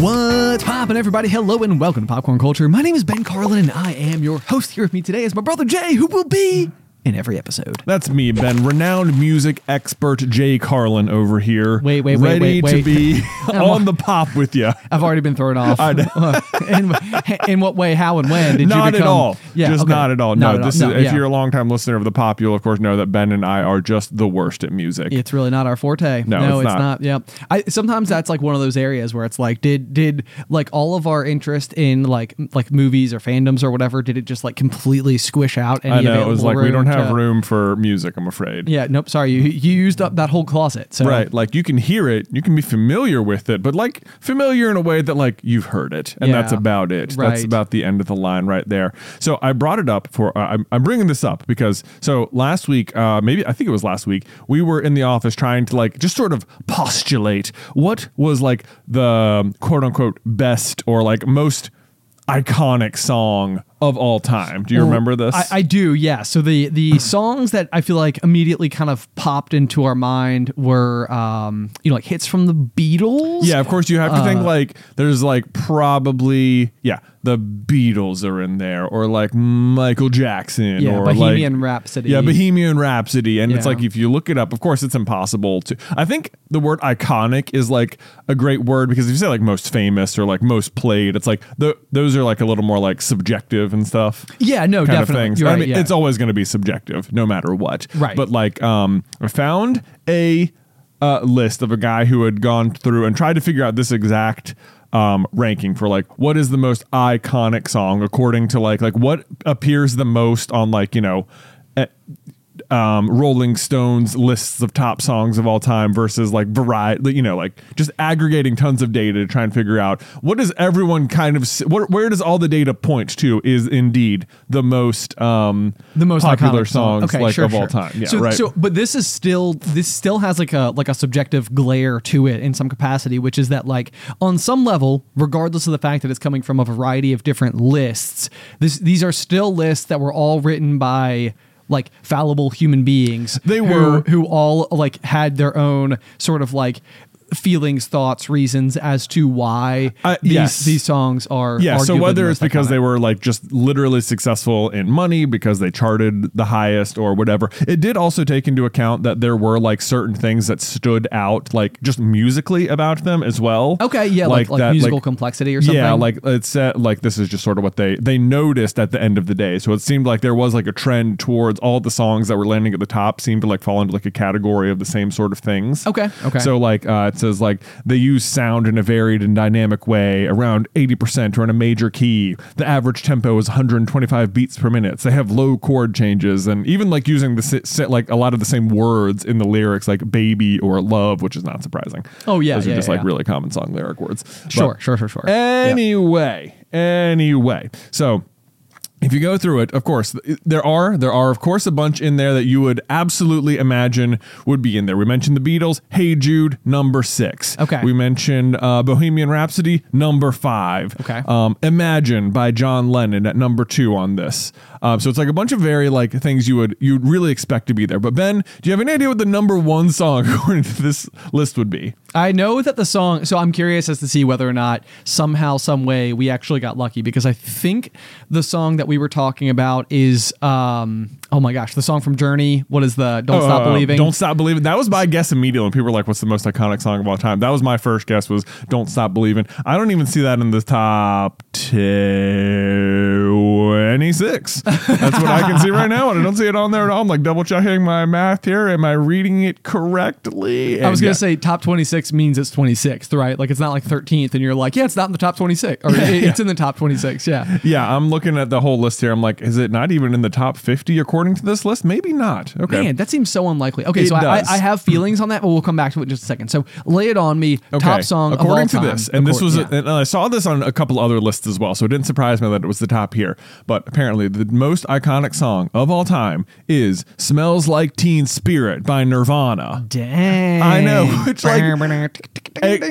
What's poppin', everybody? Hello and welcome to Popcorn Culture. My name is Ben Carlin, and I am your host. Here with me today is my brother Jay, who will be in every episode. That's me, Ben, renowned music expert Jay Carlin over here. Wait, wait, wait, ready wait, wait. to be on the pop with you. I've already been thrown off. I know. in, in what way, how, and when did not you become? at all. Yeah, just okay. not at all. Not no, at this all. is No, if yeah. you're a longtime listener of the pop, you'll of course know that Ben and I are just the worst at music. It's really not our forte. No, it's it's, not. not. Yeah, I sometimes that's like one of those areas where it's like, did did like all of our interest in like like movies or fandoms or whatever, did it just like completely squish out? Any I know. It was like we don't room have to- room for music. I'm afraid. Yeah, nope. Sorry, you you used up that whole closet. So Right, like you can hear it, you can be familiar with it, but like familiar in a way that like you've heard it, and that's about it. That's about the end of the line right there. So I brought it up for uh, I'm, I'm bringing this up because so last week, uh, maybe I think it was last week, we were in the office trying to like just sort of postulate what was like the quote unquote best or like most iconic song of all time. Do you Well, remember this? I, I do, yeah. So the the songs that I feel like immediately kind of popped into our mind were, um, you know, like hits from the Beatles. Yeah, of course you have to think Uh, like there's like probably yeah, the Beatles are in there or like Michael Jackson Yeah, or Bohemian like, Rhapsody. Yeah, Bohemian Rhapsody and it's like if you look it up, of course it's impossible to I think the word iconic is like a great word because if you say like most famous or like most played, it's like the those are like a little more like subjective and stuff Yeah, no, definitely. You're I mean, yeah. it's always going to be subjective, no matter what. Right. But like, um, I found a uh, list of a guy who had gone through and tried to figure out this exact um, ranking for like what is the most iconic song according to like like what appears the most on like you know. Um, Rolling Stones lists of top songs of all time versus like variety, you know, like just aggregating tons of data to try and figure out what does everyone kind of s- where, does all the data point to is indeed the most um the most popular iconic song. songs okay, like sure, of all time. Yeah, so, right. So, but this is still this still has like a like a subjective glare to it in some capacity, which is that like on some level, regardless of the fact that it's coming from a variety of different lists, this these are still lists that were all written by like fallible human beings. They who- were. who all like had their own sort of like feelings, thoughts, reasons as to why Uh, these yes. these songs are yeah, so whether it's because they were like just literally successful in money because they charted the highest or whatever, it did also take into account that there were like certain things that stood out, like just musically about them as well. Okay, yeah, like like, that, musical complexity or something. Yeah, like it's uh, like this is just sort of what they they noticed at the end of the day. So it seemed like there was like a trend towards all the songs that were landing at the top seemed to like fall into like a category of the same sort of things. Okay, okay. So like uh, says like they use sound in a varied and dynamic way, around eighty percent or in a major key. The average tempo is 125 beats per minute. So they have low chord changes and even like using the like a lot of the same words in the lyrics, like baby or love, which is not surprising. Oh, yeah, those yeah, are just yeah, like yeah. really common song lyric words. But- Sure, sure, sure, sure. Yeah. Anyway, anyway, so if you go through it, of course, there are there are of course a bunch in there that you would absolutely imagine would be in there. We mentioned the Beatles, "Hey Jude," number six. Okay. We mentioned uh, Bohemian Rhapsody, number five. Okay. Um, "Imagine" by John Lennon at number two on this. Um, so it's like a bunch of very like things you would you'd really expect to be there. But Ben, do you have any idea what the number one song according to this list would be? I know that the song, so I'm curious as to see whether or not somehow, some way, we actually got lucky because I think the song that we were talking about is, um, oh my gosh, the song from Journey. What is the Don't Stop Uh, Believing? Don't stop believing. That was my guess immediately when people were like, "What's the most iconic song of all time?" That was my first guess. Was "Don't Stop Believing." I don't even see that in the top twenty-six. That's what I can see right now, and I don't see it on there at all. I'm like double checking my math here. Am I reading it correctly? I was gonna yeah. say top 26 means it's 26th, right? Like it's not like 13th, and you're like, yeah, it's not in the top 26, or it- it's in the top 26. Yeah. Yeah, I'm looking at the whole list here. I'm like, is it not even in the top 50 according to this list? Maybe not. Okay. Man, that seems so unlikely. Okay, It so I, I, have feelings on that, but we'll come back to it in just a second. So lay it on me. Top song according to time. this, and this was, yeah. and I saw this on a couple other lists as well, so it didn't surprise me that it was the top here. But apparently, the most iconic song of all time is "Smells Like Teen Spirit" by Nirvana. Dang. I know, it's like-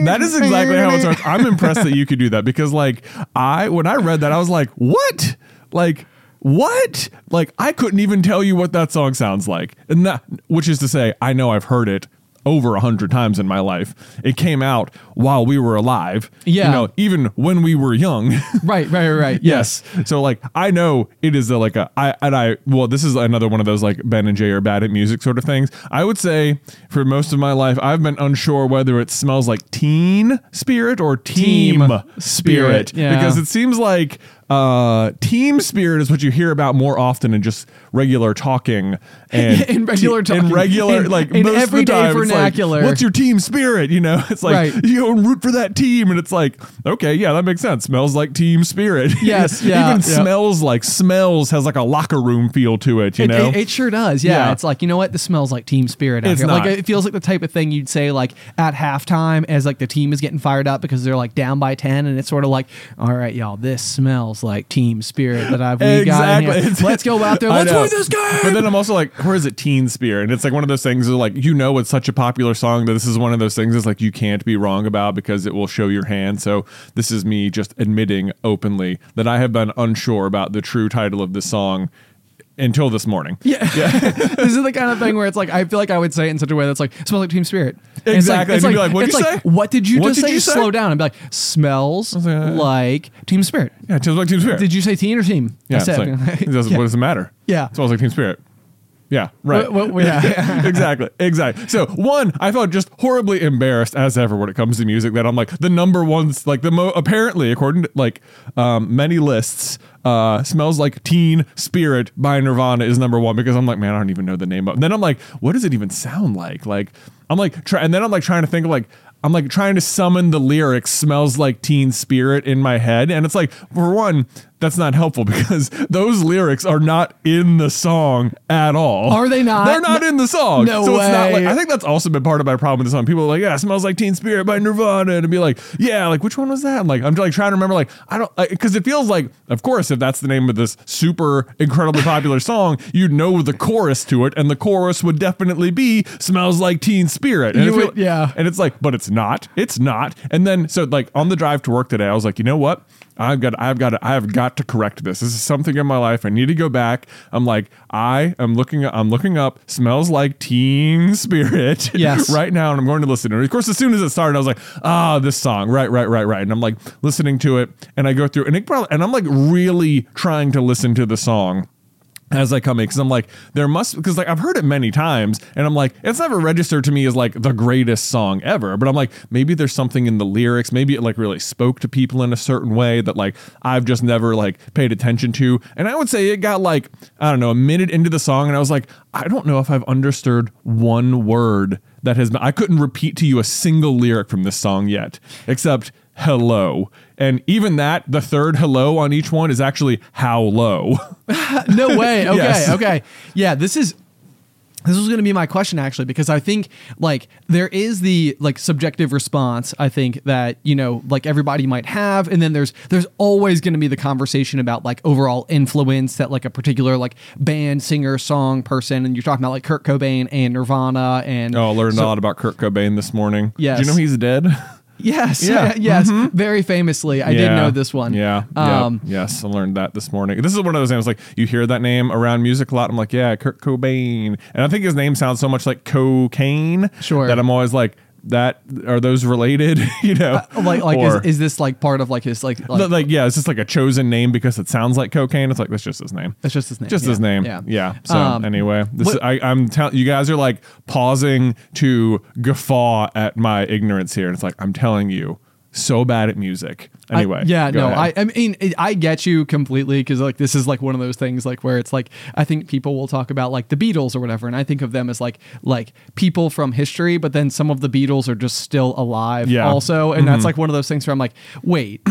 that is exactly how it starts. I'm impressed that you could do that because, like, I when I read that, I was like, "What? Like, what? Like, I couldn't even tell you what that song sounds like." And that, which is to say, I know I've heard it over a hundred times in my life. It came out while we were alive. Yeah. You know, even when we were young. right, right, right, right. Yes. So like I know it is a, like a I and I well this is another one of those like Ben and Jay are bad at music sort of things. I would say for most of my life I've been unsure whether it smells like teen spirit or team, Team spirit, spirit, yeah. because it seems like uh team spirit is what you hear about more often in just regular talking and In regular te- talking. in regular In- like in most of the everyday time, it's like. What's your team spirit? You know, it's like Right. you go and root for that team, and it's like okay, yeah, that makes sense. Smells like team spirit. Yes, yeah, Even yeah. smells like smells has like a locker room feel to it. You It, know, it, it sure does. Yeah. Yeah. It's like, you know what? This smells like team spirit out It's here. not. Like it feels like the type of thing you'd say like at halftime as like the team is getting fired up because they're like down by 10 and it's sort of like, all right, y'all, this smells like team spirit that I've we got in here. Let's go out there. Let's win this game. But then I'm also like, where is it Teen Spirit? And it's like one of those things where like, you know, it's such a popular song that this is one of those things is like you can't be wrong about because it will show your hand. So this is me just admitting openly that I have been unsure about the true title of the song until this morning. Yeah. this is the kind of thing where it's like I feel like I would say it in such a way that's like smells like Team Spirit. And it's Exactly. Like, it's like, like, "What'd it's you like, say? What did you What just did say? you say?" Slow down and be like, smells like, uh, like Team Spirit. Yeah, it feels like Team Spirit. Did you say teen or team? yeah, I said, like, it doesn't, Yeah. what does it matter? Yeah. It smells like Team Spirit. Yeah, right. Yeah. exactly, exactly. So one, I felt just horribly embarrassed as ever when it comes to music. That I'm like the number one, like the mo apparently according to like um, many lists, uh, smells like Teen Spirit by Nirvana is number one because I'm like, man, I don't even know the name of. And then I'm like, what does it even sound like? Like I'm like, try, and then I'm like trying to think of like. I'm like trying to summon the lyrics smells like teen spirit in my head and it's like for one that's not helpful because those lyrics are not in the song at all. Are they not? They're not in the song. No so it's not like way. I think that's also been part of my problem with the song. People are like, "Yeah, it smells like Teen Spirit by Nirvana," and be like, "Yeah, like which one was that?" I'm like, I'm like trying to remember. Like, I don't because it feels like, of course, if that's the name of this super incredibly popular song, you'd know the chorus to it, and the chorus would definitely be "Smells like Teen Spirit." And would- yeah. and it's like, but it's not. It's not. And then so like on the drive to work today, I was like, you know what? I've got I've got to, I have got to correct this. This is something in my life. I need to go back. I'm like, I am looking I'm looking up smells like teen spirit Yes. right now and I'm going to listen to it. Of course, as soon as it started, I was like, ah, this song. Right, right, right, right. And I'm like listening to it and I go through and it probably and I'm like really trying to listen to the song as I come in because I'm like there must because like I've heard it many times and I'm like it's never registered to me as like the greatest song ever but I'm like maybe there's something in the lyrics maybe it like really spoke to people in a certain way that like I've just never like paid attention to and I would say it got like I don't know a minute into the song and I was like I don't know if I've understood one word that has been I couldn't repeat to you a single lyric from this song yet except hello and even that the third hello on each one is actually how low no way. Okay. Yes. Okay. Yeah. This is. This was going to be my question actually, because I think like there is the like subjective response. I think that you know like everybody might have, and then there's there's always going to be the conversation about like overall influence that like a particular like band, singer, song, person, and you're talking about like Kurt Cobain and Nirvana and Oh, I learned so- a lot about Kurt Cobain this morning. yeah Do you know he's dead? Yes, Yeah. Mm-hmm. yes, very famously. I did Yeah. know this one. Yeah. Um, yep. Yes, I learned that this morning. This is one of those names like you hear that name around music a lot. I'm like, yeah, Kurt Cobain, and I think his name sounds so much like cocaine. Sure. That I'm always like, that are those related? you know, like like Or- is, is this like part of like his like, like like, like, yeah, it's just like a chosen name because it sounds like cocaine. It's like that's just his name. that's just his name. Just yeah. his name. Yeah. Yeah. So Um, anyway, this what- is, I, I'm telling you guys are like pausing to guffaw at my ignorance here. And it's like I'm telling you, so bad at music. I- Anyway. yeah, no, ahead. I, I mean, I get you completely because like this is like one of those things like where it's like I think people will talk about like the Beatles or whatever, and I think of them as like like people from history, but then some of the Beatles are just still alive, Yeah. Mm-hmm. also, and that's like one of those things where I'm like, wait.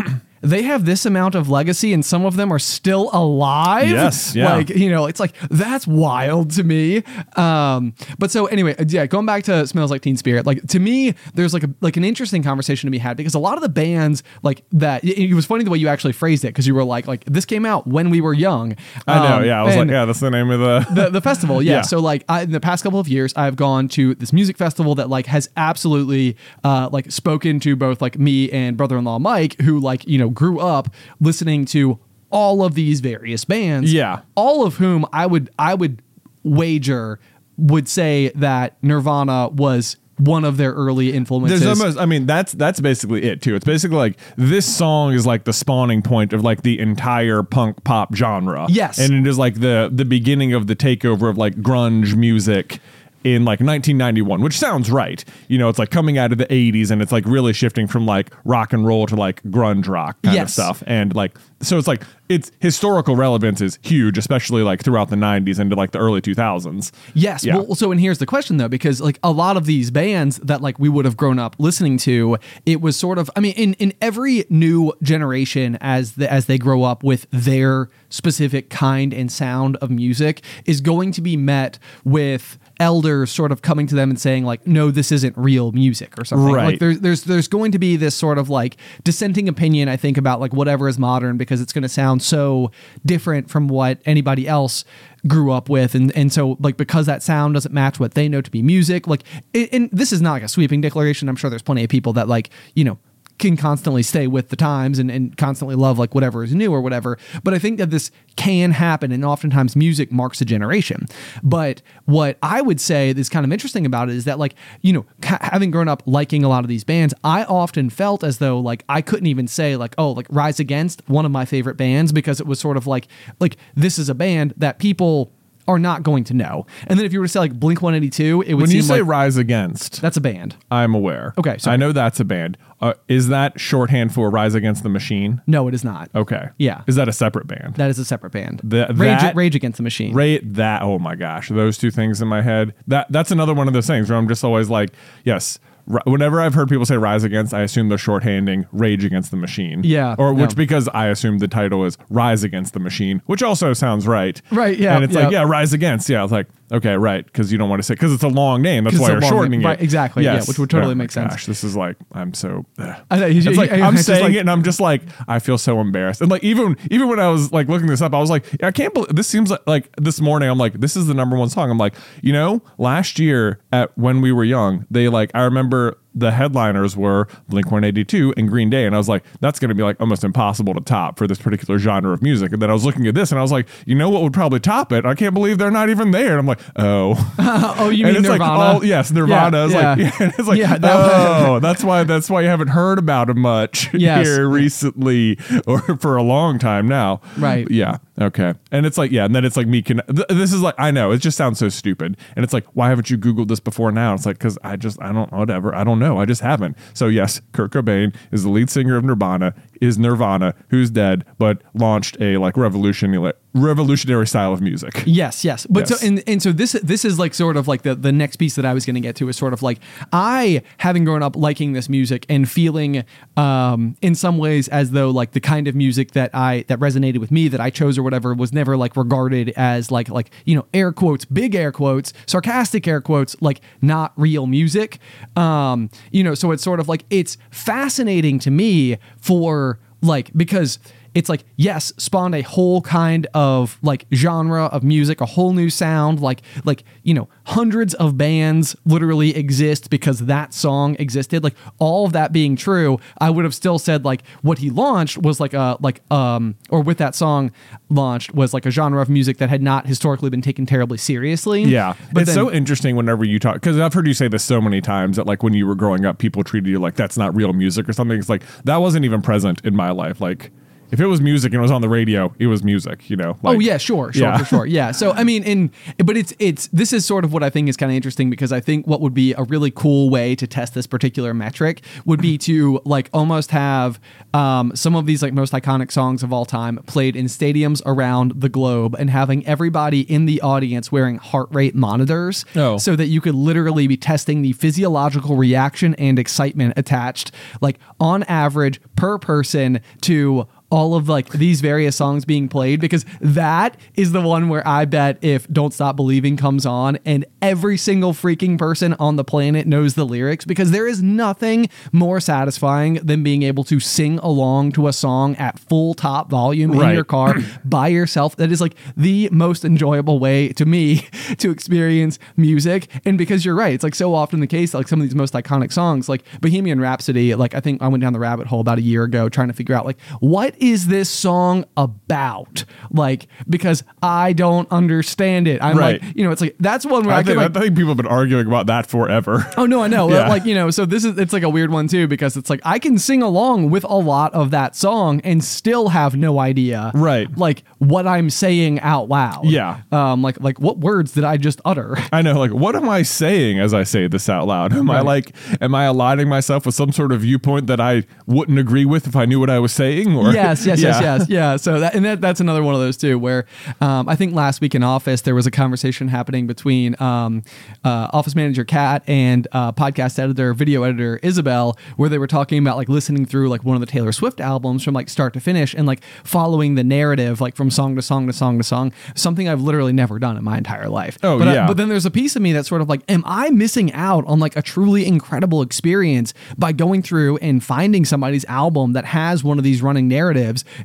They have this amount of legacy, and some of them are still alive. Yes, yeah. Like you know, it's like that's wild to me. Um, but so anyway, uh, yeah, going back to "Smells Like Teen Spirit," like to me, there's like a like an interesting conversation to be had because a lot of the bands like that. It, it was funny the way you actually phrased it because you were like, like this came out when we were young. I know. Um, Yeah. I was like, yeah, that's the name of the. the, the festival yeah. Yeah. so like I, in the past couple of years i've gone to this music festival that like has absolutely uh like spoken to both like me and brother-in-law mike who like you know grew up listening to all of these various bands Yeah. all of whom i would i would wager would say that nirvana was one of their early influences. There's almost, I mean, that's that's basically it too. It's basically like this song is like the spawning point of like the entire punk pop genre. Yes. and it is like the the beginning of the takeover of like grunge music in like 1991, which sounds right. You know, it's like coming out of the 80s and it's like really shifting from like rock and roll to like grunge rock kind of stuff. And like, so it's like its historical relevance is huge, especially like throughout the 90s into like the early 2000s. Yes. Yeah. Well, so and here's the question though, because like a lot of these bands that like we would have grown up listening to, it was sort of I mean, in in every new generation as the, as they grow up with their specific kind and sound of music is going to be met with elders sort of coming to them and saying like no this isn't real music or something Right. like there's there's there's going to be this sort of like dissenting opinion i think about like whatever is modern because it's going to sound so different from what anybody else grew up with. And and so like because that sound doesn't match what they know to be music like and- this is not like a sweeping declaration. I'm sure there's plenty of people that like you know can constantly stay with the times and, and constantly love like whatever is new or whatever. But I think that this can happen, and oftentimes music marks a generation. But what I would say is kind of interesting about it is that like you know ca- having grown up liking a lot of these bands, I often felt as though like I couldn't even say like oh like Rise Against one of my favorite bands because it was sort of like like this is a band that people are not going to know. And then if you were to say like Blink 182, it would When you say like Rise Against, that's a band. I'm aware. Okay, so I know that's a band. Uh, is that shorthand for Rise Against the Machine? No, it is not. Okay. Yeah. Is that a separate band? That is a separate band. The- Rage, that- Rage Against the Machine. Rate that. Oh my gosh, those two things in my head. That that's another one of those things where I'm just always like, yes. ri- Whenever I've heard people say "Rise Against," I assume they're shorthanding "Rage Against the Machine." Yeah, or which no. because I assume the title is "Rise Against the Machine," which also sounds right. Right, yeah, and it's yeah. like, yeah, "Rise Against." Yeah, it's like, okay, right, because you don't want to say because it's a long name. That's 'Cause why it's a you're long shortening name. it. Right, exactly, yeah, which would totally Oh make sense. Gosh, this is like I'm so. ugh. I know, he's- It's like I- I'm it's just saying like- it, and I'm just like I feel so embarrassed. And like even even when I was like looking this up, I was like, I can't believe this seems like like this morning. I'm like, this is the number one song. I'm like, you know, last year at when we were young, they like I remember the headliners were Blink 182 and Green Day, and I was like, that's going to be like almost impossible to top for this particular genre of music. And then I was looking at this, and I was like, you know what would probably top it? I can't believe they're not even there. And I'm like, oh. oh, you and mean it's Nirvana? like all yes, Nirvana. Yeah, is yeah. like yeah, it's like Yeah, that- oh, that's why that's why you haven't heard about him much Yes. here recently or for a long time now. Right. Yeah. Okay. And it's like yeah, and then it's like me can th- this is like I know it just sounds so stupid, and it's like why haven't you googled this before now? It's like because I just I don't whatever I don't know I just haven't. So yes, Kurt Cobain is the lead singer of Nirvana. Is Nirvana who's dead but launched a like revolutionary revolutionary style of music. Yes, yes. But Yes. so and and so this this is like sort of like the the next piece that I was going to get to is sort of like I having grown up liking this music and feeling um in some ways as though like the kind of music that I that resonated with me that I chose or whatever was never like regarded as like like you know air quotes big air quotes sarcastic air quotes like not real music um you know so it's sort of like it's fascinating to me for like because it's like yes spawned a whole kind of like genre of music a whole new sound like like you know hundreds of bands literally exist because that song existed like all of that being true i would have still said like what he launched was like a like um or with that song launched was like a genre of music that had not historically been taken terribly seriously Yeah, but it's then, so interesting whenever you talk because I've heard you say this so many times that like when you were growing up, people treated you like that's not real music or something. It's like that wasn't even present in my life. Like if it was music and it was on the radio, it was music. You know? oh yeah, sure, sure, Yeah. for sure. Yeah. So I mean, in but it's it's this is sort of what I think is kind of interesting because I think what would be a really cool way to test this particular metric would be to like almost have um, some of these like most iconic songs of all time played in stadiums around the globe and having everybody in the audience wearing heart rate monitors Oh. so that you could literally be testing the physiological reaction and excitement attached like on average per person to all of like these various songs being played because that is the one where I bet if Don't Stop Believing comes on and every single freaking person on the planet knows the lyrics because there is nothing more satisfying than being able to sing along to a song at full top volume in your car by yourself. That is like the most enjoyable way to me to experience music. And because you're right, it's like so often the case, like some of these most iconic songs, like Bohemian Rhapsody, like I think I went down the rabbit hole about a year ago trying to figure out like what what is this song about? Like, because I don't understand it. I'm Right. like, you know, it's like that's one where I, I could think, like I think people have been arguing about that forever. Oh no, I know. Yeah. Like you know, so this is it's like a weird one too because it's like I can sing along with a lot of that song and still have no idea, Right. Like what I'm saying out loud. Yeah. Um. Like like what words did I just utter? I know, like, what am I saying as I say this out loud? Am I Right. like, am I aligning myself with some sort of viewpoint that I wouldn't agree with if I knew what I was saying? Or yes, yes, yes, yes, yeah. So that and that, that's another one of those too, where um, I think last week in office there was a conversation happening between um, uh, office manager Kat and uh, podcast editor, video editor Isybelle, where they were talking about like listening through like one of the Taylor Swift albums from like start to finish and like following the narrative like from song to song to song to song. Something I've literally never done in my entire life. Oh, but I- yeah. but then there's a piece of me that's sort of like, am I missing out on like a truly incredible experience by going through and finding somebody's album that has one of these running narratives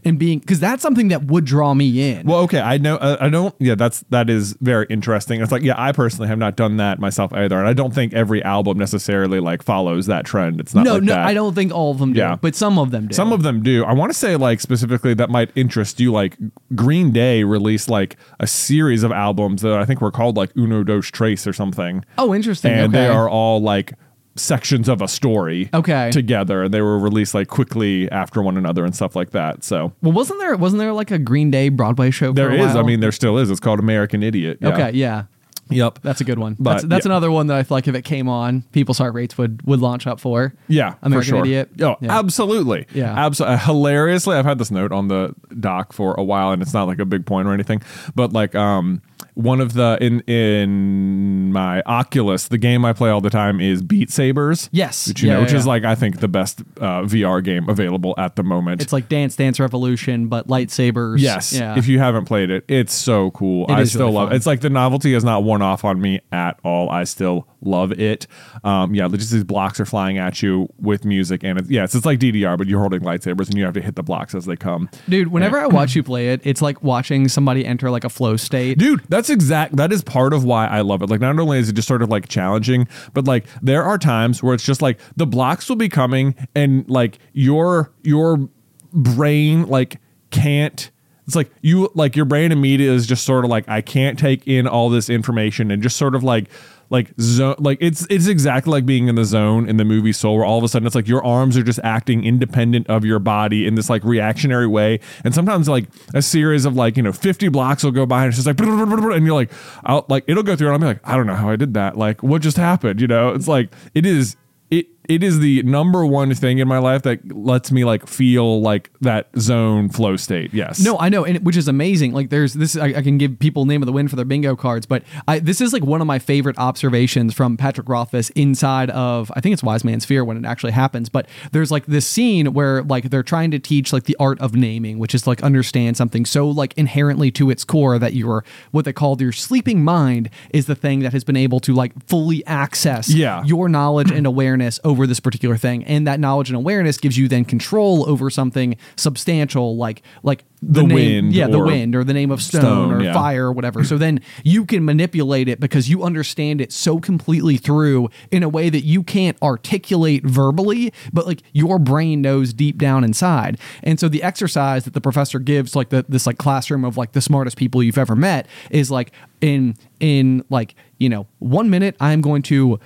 and being because that's something that would draw me in. Well, okay, I know. Uh, I don't. Yeah, that's that is very interesting. It's like, yeah, I personally have not done that myself either, and I don't think every album necessarily like follows that trend. It's not no, like no, that. I don't think all of them do, Yeah. but some of them do. Some of them do. I want to say like specifically that might interest you. Like Green Day released like a series of albums that I think were called like Uno Dos Trace or something. oh, interesting. and okay. they are all like sections of a story Okay. together and they were released like quickly after one another and stuff like that so well, wasn't there wasn't there like a Green Day Broadway show? there is i mean there still is it's called american idiot yeah. Okay, yeah. Yep That's a good one. But, that's that's yeah. another one that I feel like if it came on, people's heart rates would would launch up for. yeah American for sure Idiot. oh Yeah. absolutely Yeah. absolutely hilariously i've had this note on the doc for a while and it's not like a big point or anything but like um one of the in in my Oculus, the game I play all the time is Beat Sabers. Yes. which you Yeah, know, yeah, which is like I think the best uh, VR game available at the moment. It's like Dance Dance Revolution, but lightsabers. Yes. Yeah. If you haven't played it, it's so cool. It I still really love fun. it. It's like the novelty has not worn off on me at all. I still love it. Um, yeah, just these blocks are flying at you with music, and it's, yeah, it's, it's like DDR, but you're holding lightsabers and you have to hit the blocks as they come. Dude, whenever I watch you play it, it's like watching somebody enter like a flow state. Dude, that's exact. That is part of why I love it. Like, not only is it just sort of like challenging, but like there are times where it's just like the blocks will be coming, and like your your brain like can't. It's like you like your brain immediately is just sort of like I can't take in all this information and just sort of like like zone like it's it's exactly like being in the zone in the movie Soul where all of a sudden it's like your arms are just acting independent of your body in this like reactionary way. And sometimes like a series of like you know 50 blocks will go by and it's just like and you're like I'll like it'll go through and I'll be like I don't know how I did that. Like what just happened? You know? It's like it is it it is the number one thing in my life that lets me like feel like that zone flow state yes No, I know, and it- which is amazing. Like, there's this. I, I can give people name of the wind for their bingo cards, but I, this is like one of my favorite observations from Patrick Rothfuss inside of I think it's Wise Man's Fear when it actually happens. But there's like this scene where like they're trying to teach like the art of naming, which is like understand something so like inherently to its core that your what they call your sleeping mind is the thing that has been able to like fully access Yeah. your knowledge and awareness over this particular thing. And that knowledge and awareness gives you then control over something substantial like like The name, wind yeah the wind or the name of stone, stone, or yeah. fire or whatever. So then you can manipulate it because you understand it so completely through in a way that you can't articulate verbally but like your brain knows deep down inside. And so the exercise that the professor gives like the, this like classroom of like the smartest people you've ever met is like in in like you know one minute i'm going to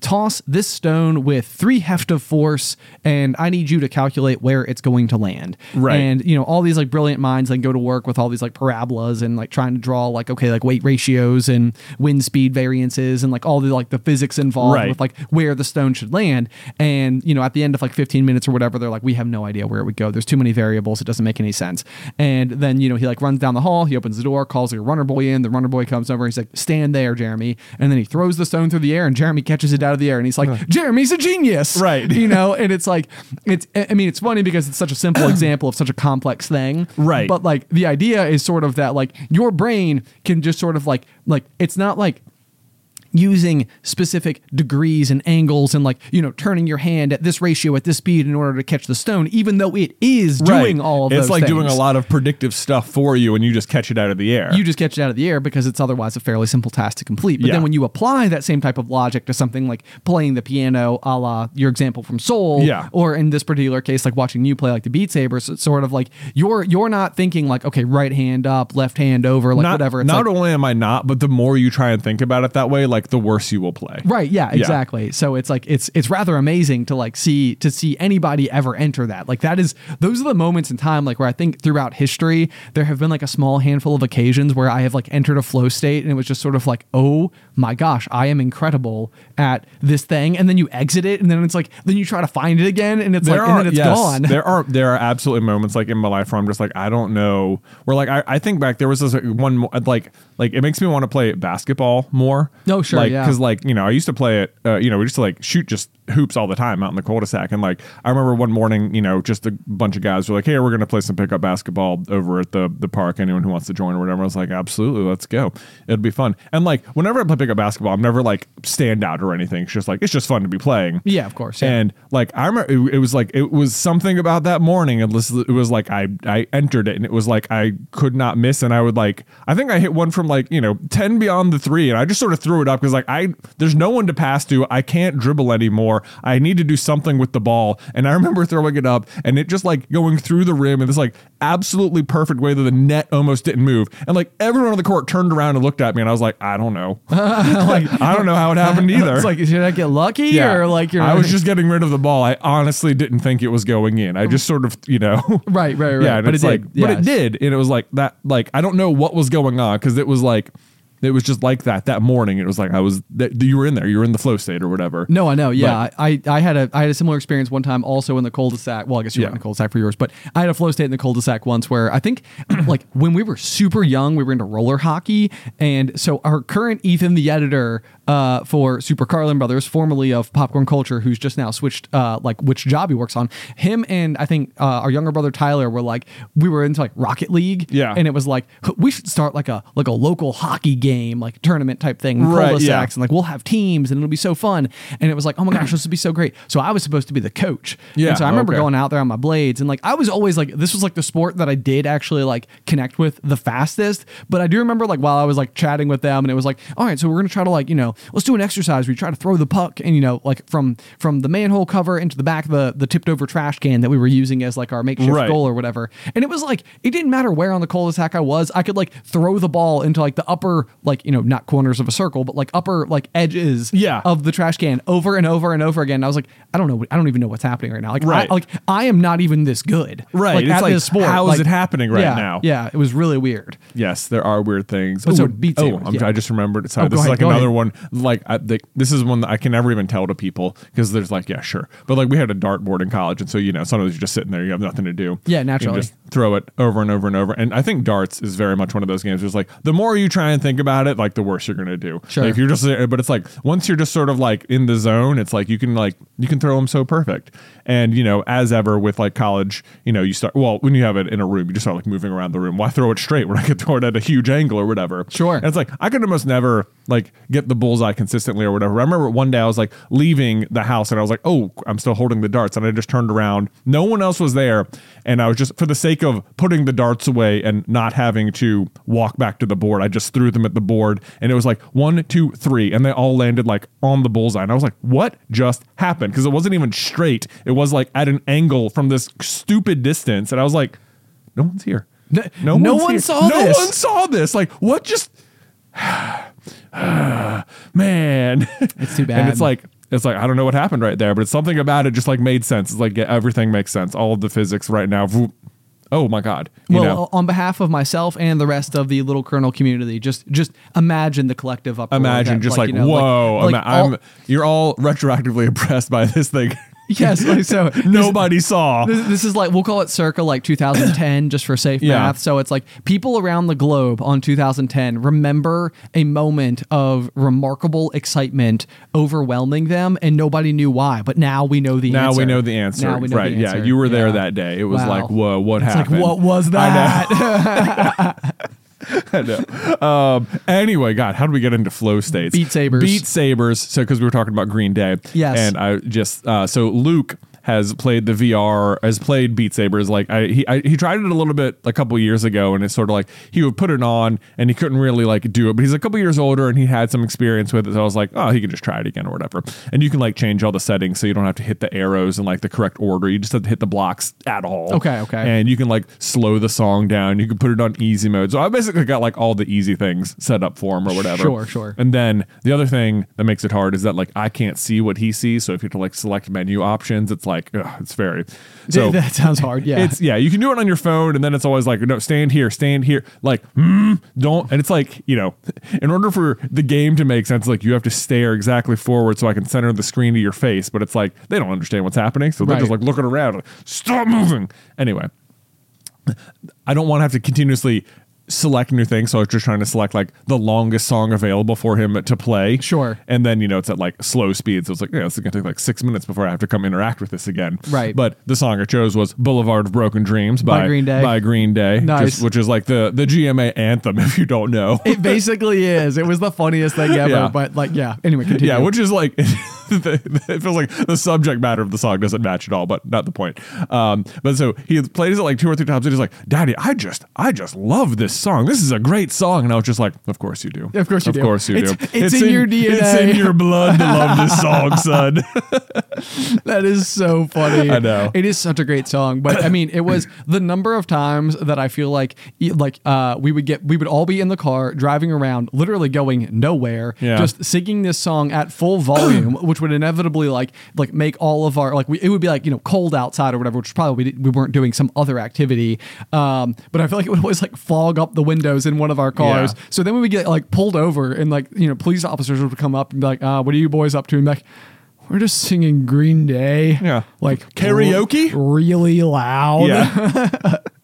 toss this stone with three heft of force and i need you to calculate where it's going to land. Right. and you know all these like brilliant minds then go to work with all these like parabolas and like trying to draw like okay like weight ratios and wind speed variances and like all the like the physics involved Right. with like where the stone should land. And you know at the end of like 15 minutes or whatever they're like we have no idea where it would go. There's too many variables. It doesn't make any sense. And then you know he like runs down the hall. He opens the door calls the runner boy in. The runner boy comes over he's like stand there jeremy. And then he throws the stone through the air and jeremy catches it out of the air and he's like jeremy's a genius Right. you know and it's like it's i mean it's funny because it's such a simple example of such a complex thing Right. but like the idea is sort of that like your brain can just sort of like like it's not like using specific degrees and angles and like you know turning your hand at this ratio at this speed in order to catch the stone even though it is doing all of it's like doing a lot of predictive stuff for you and you just catch it out of the air you just catch it out of the air because it's otherwise a fairly simple task to complete. But Yeah. then when you apply that same type of logic to something like playing the piano, a la your example from Soul, Yeah. or in this particular case, like watching you play like the Beat Saber, so it's sort of like you're you're not thinking like okay, right hand up, left hand over, like not, whatever. It's not like, only am I not, but the more you try and think about it that way, like the worse you will play. Right, yeah, exactly. So it's like it's it's rather amazing to like see to see anybody ever enter that. Like that is those are the moments in time like where I think throughout history there have been like a small handful of occasions where I have like entered a flow state and it was just sort of like, "Oh my gosh, I am incredible at this thing." And then you exit it and then it's like then you try to find it again and it's like and then it's yes, gone. There are there are absolutely moments like in my life where I'm just like I don't know. Where like I, I think back there was this one like like it makes me want to play basketball more. Oh, sure, like yeah. because like you know I used to play it. Uh, you know we used to like shoot just hoops all the time out in the cul-de-sac and like I remember one morning you know just a bunch of guys were like hey we're gonna play some pickup basketball over at the the park anyone who wants to join or whatever I was like absolutely let's go it'd be fun and like whenever I play pickup basketball I'm never like stand out or anything it's just like it's just fun to be playing yeah, of course. Yeah. and like I remember, it, it was like it was something about that morning. It was like I I entered it, and it was like I could not miss. And I would like I think I hit one from like you know ten beyond the three, and I just sort of threw it up because like I there's no one to pass to. I can't dribble anymore. I need to do something with the ball. And I remember throwing it up, and it just like going through the rim in this like absolutely perfect way that the net almost didn't move. And like everyone on the court turned around and looked at me, and I was like, I don't know, like I don't know how it happened either. it's like should I get lucky or like you're I was just getting rid of the ball. I honestly didn't think it was going in. I just sort of, you know, Right, right, right. Yeah, But it's it like, did. but Yes. it did, and it was like that. Like I don't know what was going on because it was like, it was just like that that morning. It was like I was that you were in there, you were in the flow state or whatever. No, I know. Yeah, I, I had a I had a similar experience one time also in the cul-de-sac. Well, I guess you Yeah. were in the cul-de-sac for yours, but I had a flow state in the cul-de-sac once where I think like when we were super young, we were into roller hockey, and so our current Ethan, the editor uh, for Super Carlin Brothers, formerly of Popcorn Culture, who's just now switched uh, like which job he works on. Him and I think uh, our younger brother Tyler were like we were into like Rocket League, Yeah. and it was like we should start like a like a local hockey game, like tournament type thing, Right, cul-de-sacs, yeah. and like we'll have teams and it'll be so fun. And it was like, oh my gosh, this would be so great. So I was supposed to be the coach. Yeah, And so I remember okay. going out there on my blades and like I was always like this was like the sport that I did actually like connect with the fastest. But I do remember like while I was like chatting with them and it was like, all right, so we're gonna try to like, you know, let's do an exercise where you try to throw the puck and you know, like from from the manhole cover into the back of the the tipped over trash can that we were using as like our makeshift Right. goal or whatever. And it was like it didn't matter where on the cul-de-sac I was, I could like throw the ball into like the upper, like, you know, not corners of a circle, but like upper like edges Yeah. of the trash can over and over and over again. And I was like, I don't know, I don't even know what's happening right now. Like, Right. I, like I am not even this good. Right. Like It's at like, this sport. how is Like, it happening right yeah, now? Yeah, it was really weird. Yes, there are weird things. But so Ooh, Beat oh, yeah. I just remembered. Sorry, Oh, this is like another ahead. one. Like I, the, this is one that I can never even tell to people because there's like, yeah, sure, but like we had a dartboard in college, and so you know, sometimes you're just sitting there, you have nothing to do. Yeah, You naturally. just throw it over and over and over. And I think darts is very much one of those games. It's like the more you try and think about it, like the worse you're gonna do. Sure. Like, if you're just, but it's like once you're just sort of like in the zone, it's like you can like you can throw them so perfect. And you know, as ever with like college, you know, you start well when you have it in a room, you just start like moving around the room. Why throw it straight when I could throw it at a huge angle or whatever? Sure. And it's like I could almost never like get the bullseye consistently or whatever. I remember one day I was like leaving the house and I was like, oh, I'm still holding the darts, and I just turned around. No one else was there, and I was just for the sake of putting the darts away and not having to walk back to the board, I just threw them at the board, and it was like one, two, three, and they all landed like on the bullseye, and I was like, what just happened? Because it wasn't even straight; it was like at an angle from this stupid distance, and I was like, no one's here. No- No, no one here. saw no this. one saw this. Like, what just man It's too bad. and it's like it's like i don't know what happened right there but it's something about it just like made sense it's like yeah, everything makes sense all of the physics right now. Oh my god well, know on behalf of myself and the rest of the Little Colonel community, just just imagine the collective uproar. imagine that, just like, you know, whoa like, ima- all- I'm, you're all retroactively impressed by this thing yes, like so. nobody saw This, this is like we'll call it circa like 2010 just for safe Yeah. math. So it's like people around the globe on 2010 remember a moment of remarkable excitement overwhelming them, and nobody knew why. But now we know the now answer. we know the answer Now we know right the yeah you were there Yeah. that day it was Wow. like whoa what It's happened like what was that? I know. Um, anyway, God, how do we get into flow states? Beat Sabers. Beat Sabers. So, because we were talking about Green Day. Yes. And I just, uh, so Luke has played the VR, has played Beat Sabers. Like I, he, I, he tried it a little bit a couple years ago, and it's sort of like he would put it on, and he couldn't really like do it. But he's a couple years older, and he had some experience with it. So I was like, oh, he can just try it again or whatever. And you can like change all the settings, so you don't have to hit the arrows in like the correct order. You just have to hit the blocks at all. Okay, okay. And you can like slow the song down. You can put it on easy mode. So I basically got like all the easy things set up for him or whatever. Sure, sure. And then the other thing that makes it hard is that like I can't see what he sees. So if you have to like select menu options, it's like ugh, it's very so that sounds hard. Yeah. it's yeah, you can do it on your phone, and then it's always like, no, stand here, stand here, like, mm, don't. And it's like, you know, in order for the game to make sense, like you have to stare exactly forward so I can center the screen to your face. But it's like they don't understand what's happening, so they're Right. just like looking around, like, stop moving. Anyway, I don't want to have to continuously select new things, so I was just trying to select like the longest song available for him to play. Sure. And then, you know, it's at like slow speed. So it's like, yeah, it's going to take like six minutes before I have to come interact with this again. Right. But the song I chose was Boulevard of Broken Dreams by, By Green Day. By Green Day. Nice. just- which is like the, the GMA anthem, if you don't know. it basically is. It was the funniest thing ever. Yeah. But like, yeah. Anyway, continue. Yeah, which is like it feels like the subject matter of the song doesn't match at all, but not the point. Um, but so he plays it like two or three times, and he's like, "Daddy, I just, I just love this song. This is a great song." And I was just like, "Of course you do. Of course you of do. course you It's- do. it's in your DNA. It's in your blood to love this song, son." that is so funny. I know. it is such a great song. But I mean, it was the number of times that I feel like, like uh, we would get, we would all be in the car driving around, literally going nowhere, Yeah. just singing this song at full volume, which would inevitably like, like make all of our like, we, it would be like you know cold outside or whatever, which probably we, did- we weren't doing some other activity. Um, but I feel like it would always like fog up the windows in one of our cars. Yeah. So then we would get like pulled over and like you know police officers would come up and be like, uh, "What are you boys up to?" And be like, "We're just singing Green Day." Yeah. like Karaoke? really loud. yeah,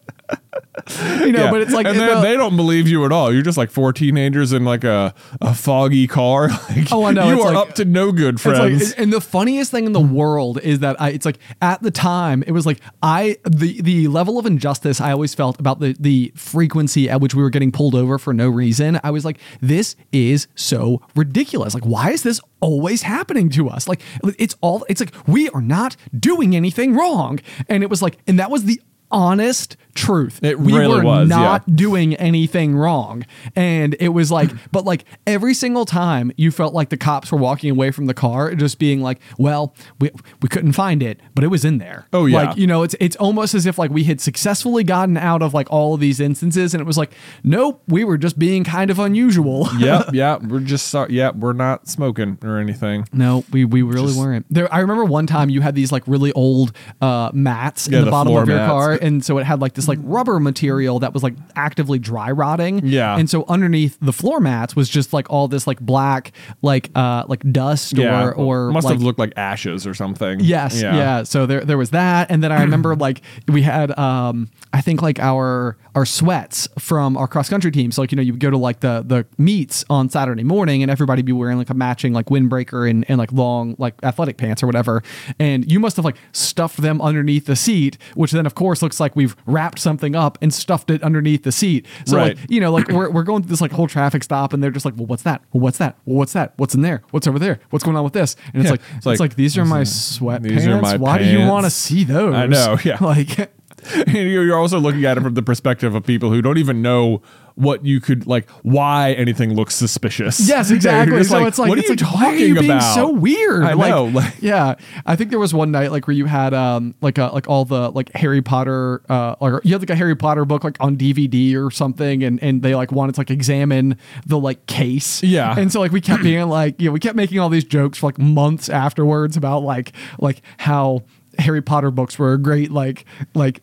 you know. yeah. But it's like and the- then they don't believe you at all. You're just like four teenagers in like a, a foggy car. Like, Oh, I know. You are like- up to no good, It's friends. like, and the funniest thing in the world is that I, it's like at the time it was like I the the level of injustice I always felt about the the frequency at which we were getting pulled over for no reason. I was like, this is so ridiculous. Like, why is this always happening to us? Like, it's all it's like we are not doing anything wrong, and it was like, and that was the honest truth. It we really were was, not yeah. doing anything wrong. And it was like, but like every single time you felt like the cops were walking away from the car, just being like, well, we, we couldn't find it, but it was in there. Oh, yeah. Like, you know, it's, it's almost as if like we had successfully gotten out of like all of these instances. And it was like, nope, we were just being kind of unusual. yep, yeah. We're just sorry. Yeah, we're not smoking or anything. No, we, we really weren't. There, I remember one time you had these like really old uh, mats Yeah, in the, the bottom of your mats. car, and so it had like this like rubber material that was like actively dry rotting. Yeah. and so underneath the floor mats was just like all this like black like uh like dust Yeah, or or must like, have looked like ashes or something. Yes, yeah. So there there was that, and then I remember like we had um I think like our our sweats from our cross country team. So like you know you would go to like the the meets on Saturday morning, and everybody be wearing like a matching like windbreaker and and like long like athletic pants or whatever, and you must have like stuffed them underneath the seat, which then of course looks like we've wrapped something up and stuffed it underneath the seat. So Right. like you know like we're we're going through this like whole traffic stop, and they're just like, well, what's that? Well, what's that? Well, what's that? What's in there? What's over there? What's going on with this? And it's Yeah, like it's it's like, like, these are my these sweatpants. are my Why do you want to see those? I know, yeah. Like, you're you're also looking at it from the perspective of people who don't even know what you could like why anything looks suspicious. yes, exactly. so it's like, what it's are you like, talking why are you being about? so weird? I like, know. Like, yeah, I think there was one night like where you had um like a like all the like Harry Potter uh or you had like a Harry Potter book like on DVD or something, and and they like wanted to like examine the like case. Yeah. and so like we kept being like you know we kept making all these jokes for like months afterwards about like like how Harry Potter books were a great like like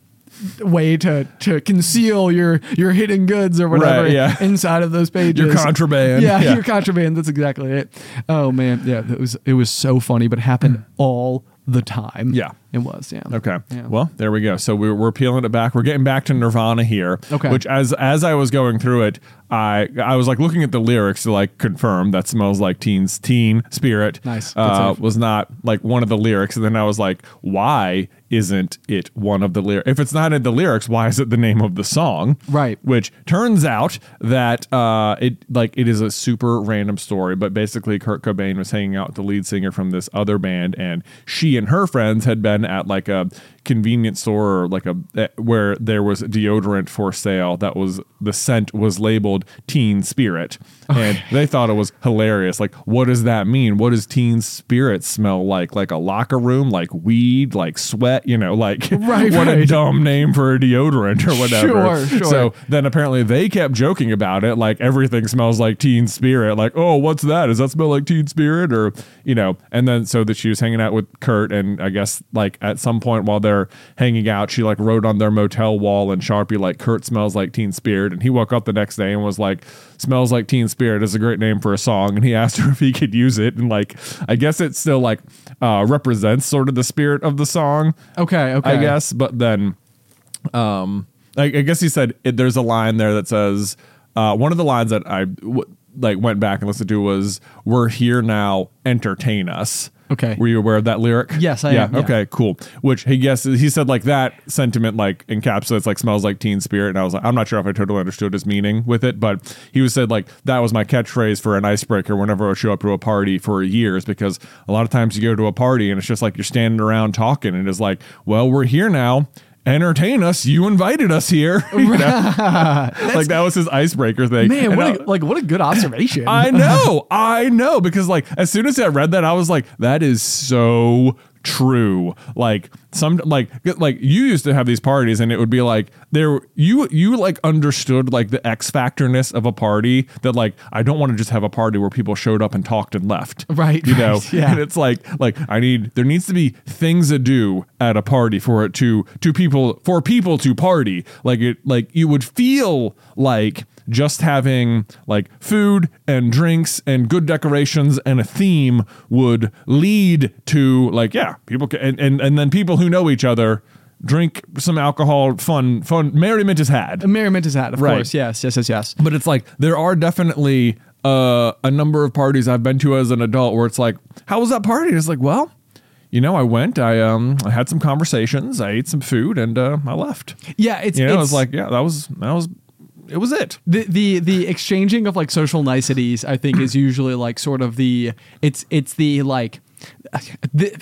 way to to conceal your your hidden goods or whatever Right, yeah. inside of those pages Your contraband. yeah, Yeah. your contraband that's exactly it oh man yeah it was it was so funny but it happened mm. all the time Yeah. It was, yeah. Okay. Yeah. Well, there we go. So we're, we're peeling it back. We're getting back to Nirvana here. Okay. Which, as as I was going through it, I I was like looking at the lyrics to like confirm that smells like teens teen spirit. Nice. Uh, was not like one of the lyrics, and then I was like, why isn't it one of the lyrics? If it's not in the lyrics, why is it the name of the song? Right. Which turns out that uh, it like it is a super random story, but basically Kurt Cobain was hanging out with the lead singer from this other band, and she and her friends had been at like a convenience store or like a eh, where there was deodorant for sale that was the scent was labeled Teen Spirit, and they thought it was hilarious. Like, what does that mean? What does Teen Spirit smell like? Like a locker room, like weed, like sweat? You know, like Right, what a dumb name for a deodorant or whatever. Sure, sure. So then apparently they kept joking about it, like everything smells like Teen Spirit. Like, oh, what's that? Does that smell like Teen Spirit? Or you know, and then so that she was hanging out with Kurt, and I guess like at some point while they're hanging out, she like wrote on their motel wall in Sharpie like Kurt smells like Teen Spirit, and he woke up the next day and was like, smells like Teen Spirit is a great name for a song, and he asked her if he could use it, and like I guess it still like uh, represents sort of the spirit of the song. Okay, okay. I guess. But then, um, I, I guess he said it, there's a line there that says uh, one of the lines that I w- like went back and listened to was "We're here now, entertain us." Okay. Were you aware of that lyric? Yes, I yeah, am, yeah. Okay. Cool. Which he he said like that sentiment like encapsulates like smells like Teen Spirit, and I was like, I'm not sure if I totally understood his meaning with it, but he was said like that was my catchphrase for an icebreaker whenever I would show up to a party for years because a lot of times you go to a party and it's just like you're standing around talking and it's like, well, we're here now. Entertain us. You invited us here. You know? like that was his icebreaker thing. Man, And what I- a, like what a good observation. I know, I know, because like as soon as I read that, I was like, that is so true. Like some like like you used to have these parties and it would be like there you you like understood like the X factorness of a party that like I don't want to just have a party where people showed up and talked and left. Right, You know? right, yeah. And it's like like I need there needs to be things to do at a party for it to to people for people to party. Like it like you would feel like just having like food and drinks and good decorations and a theme would lead to like yeah people can, and, and and then people who know each other drink some alcohol fun fun merriment is had Merriment is had, of Right. course. Yes, yes, yes, yes. but it's like there are definitely uh, a number of parties I've been to as an adult where it's like, how was that party? And it's like, well, you know, I went, I um, I had some conversations, I ate some food, and uh, I left. Yeah, it's You know, it's it's like, yeah, that was that was it was it. the the the exchanging of like social niceties i think is usually like sort of the it's it's the like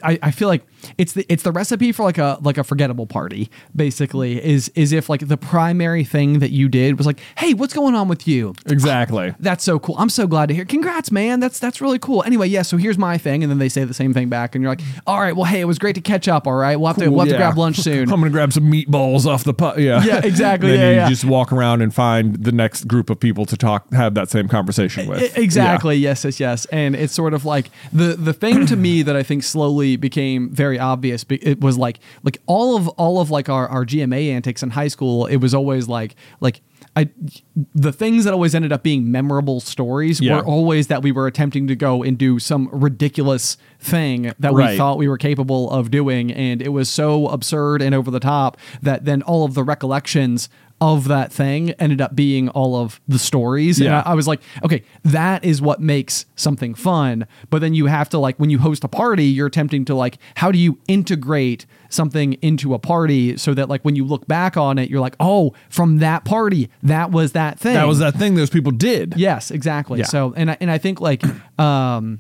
I, I feel like it's the it's the recipe for like a like a forgettable party basically is is if like the primary thing that you did was like hey what's going on with you Exactly. that's so cool i'm so glad to hear congrats man that's that's really cool anyway yeah so here's my thing and then they say the same thing back and you're like all right well hey it was great to catch up all right we'll have to we'll have to grab lunch soon I'm gonna grab some meatballs off the pot. Yeah, Yeah, exactly. then Yeah, you yeah. just walk around and find the next group of people to talk, have that same conversation with. Exactly. Yes. Yes. Yes. And it's sort of like the the thing to me that I think slowly became very obvious. It was like like all of all of like our our GMA antics in high school. It was always like like. I, the things that always ended up being memorable stories Yeah. were always that we were attempting to go and do some ridiculous thing that we thought we were capable of doing, and it was so absurd and over the top that then all of the recollections of that thing ended up being all of the stories. And Yeah. I, I was like, okay, that is what makes something fun. But then you have to like when you host a party, you're attempting to like, how do you integrate something into a party so that like when you look back on it, you're like, oh, from that party, that was that thing. That was that thing those people did. Yes, exactly. Yeah. So, and I, and I think like, um,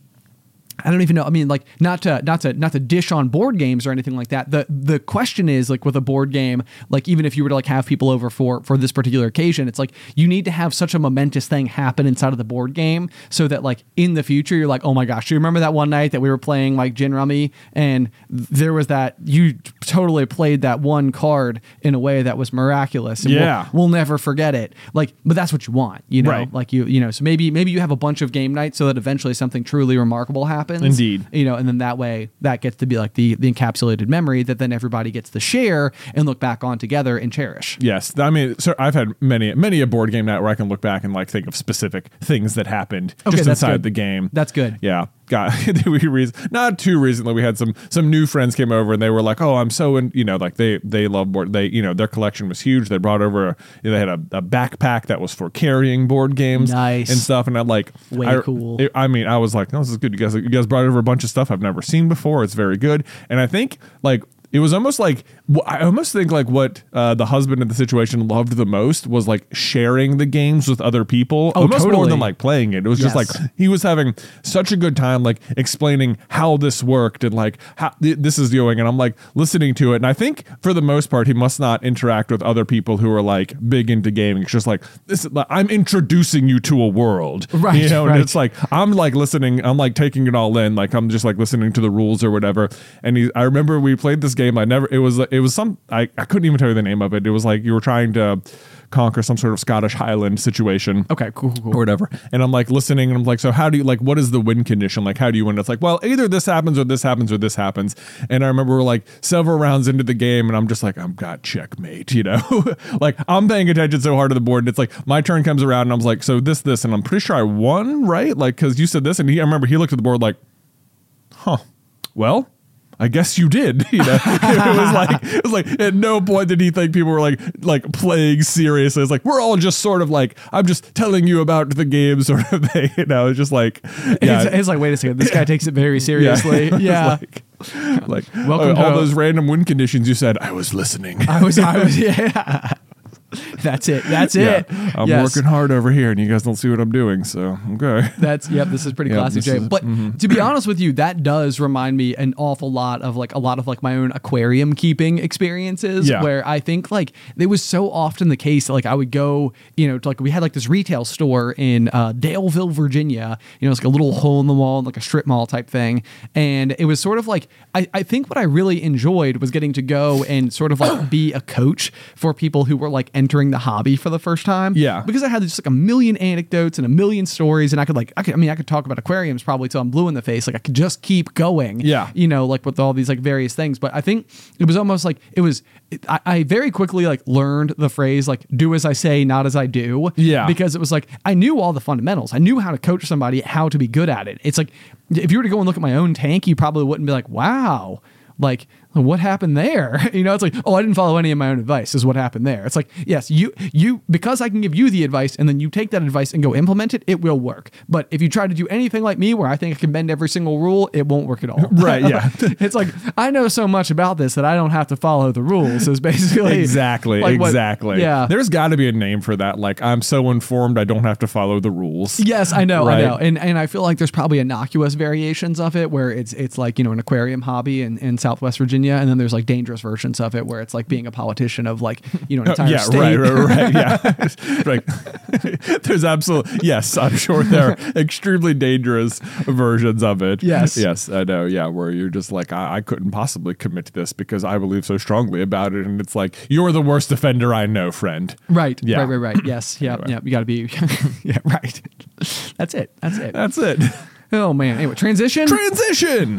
I don't even know. I mean, like, not to not to not to dish on board games or anything like that. The the question is like with a board game, like even if you were to like have people over for for this particular occasion, it's like you need to have such a momentous thing happen inside of the board game so that like in the future you're like, oh my gosh, do you remember that one night that we were playing like gin rummy and there was that you totally played that one card in a way that was miraculous. And we'll- Yeah. we'll, never forget it. Like, but that's what you want, you know. Right. Like you, you know. So maybe maybe you have a bunch of game nights so that eventually something truly remarkable happens. Indeed. You know, and then that way that gets to be like the the encapsulated memory that then everybody gets to share and look back on together and cherish. Yes, I mean, so I've had many, many a board game night where I can look back and like think of specific things that happened Okay, just inside good. the game. That's good. Yeah, got we re- not too recently. We had some some new friends came over and they were like, "Oh, I'm so in," you know, like they they love board. They you know their collection was huge. They brought over a, you know, they had a, a backpack that was for carrying board games, Nice. and stuff. And I'm like, Way I, cool. it- I mean, I was like, "No, this is good. You guys you guys brought over a bunch of stuff I've never seen before. It's very good." And I think like. It was almost like I almost think like what uh, the husband in the situation loved the most was like sharing the games with other people, Oh, almost more than like playing it. It was just like he was having such a good time like explaining how this worked and like how th- this is doing and i'm like listening to it and i think for the most part he must not interact with other people who are like big into gaming. It's just like this is, like, i'm introducing you to a world. Right, you know right. and it's like i'm like listening i'm like taking it all in like i'm just like listening to the rules or whatever. And he, i remember we played this game i never it was it was some I, I couldn't even tell you the name of it it was like you were trying to conquer some sort of scottish highland situation Okay, cool, cool, cool. or whatever. And I'm like listening and I'm like, so how do you like what is the win condition? Like how do you win? It's like, well, either this happens or this happens or this happens. And I remember we're like several rounds into the game and I'm just like, I'm got checkmate, you know? like I'm paying attention so hard to the board and it's like my turn comes around and I'm like, so this, this, and I'm pretty sure I won, right? Like cause you said this and he I remember he looked at the board like, huh, well, I guess you did. You know, it was like it was like at no point did he think people were like like playing seriously. It's like we're all just sort of like I'm just telling you about the game sort of thing. You know, it's just like yeah, It's, it's like, wait a second, this guy takes it very seriously. It's Yeah. like, like Welcome all to- those random win conditions you said. I was listening. I was, I was, yeah. That's it. That's Yeah, it. I'm Yes. working hard over here, and you guys don't see what I'm doing. So okay. That's yep. This is pretty Yep, classic J. is- But mhm. to be honest with you, that does remind me an awful lot of like a lot of like my own aquarium keeping experiences. Yeah. Where I think like it was so often the case that like I would go, you know, to like we had like this retail store in uh, Daleville, Virginia. You know, it's like a little hole in the wall, like a strip mall type thing. And it was sort of like I, I think what I really enjoyed was getting to go and sort of like be a coach for people who were like entering the hobby for the first time. Yeah. Because I had just like a million anecdotes and a million stories, and I could like I could I mean I could talk about aquariums probably till I'm blue in the face. Like I could just keep going. Yeah. You know, like with all these like various things. But I think it was almost like it was it, I, I very quickly like learned the phrase like do as I say, not as I do. Yeah. Because it was like I knew all the fundamentals. I knew how to coach somebody, how to be good at it. It's like if you were to go and look at my own tank, you probably wouldn't be like, wow. Like what happened there? You know, it's like, oh, I didn't follow any of my own advice. Is what happened there? It's like, yes, you you because I can give you the advice and then you take that advice and go implement it, it will work. But if you try to do anything like me, where I think I can bend every single rule, it won't work at all. Right, yeah. it's like I know so much about this that I don't have to follow the rules. Is basically Exactly, like what- exactly. yeah. There's got to be a name for that. Like I'm so informed, I don't have to follow the rules. Yes, I know, Right. I know, and and I feel like there's probably innocuous variations of it where it's it's like you know an aquarium hobby in, in Southwest Virginia, and then there's like dangerous versions of it where it's like being a politician of like you know an entire yeah, state. right, right, right. Yeah, like there's absolutely yes. I'm sure there are extremely dangerous versions of it. Yes. yes, I know. Yeah, where you're just like, I, I couldn't possibly commit to this because I believe so strongly about it, and it's like you're the worst offender I know, friend. Right, Yeah. right, right, right. Yes, yeah, Right. yeah. You got to be, yeah, right. That's it. That's it. That's it. oh man. Anyway, transition. Transition.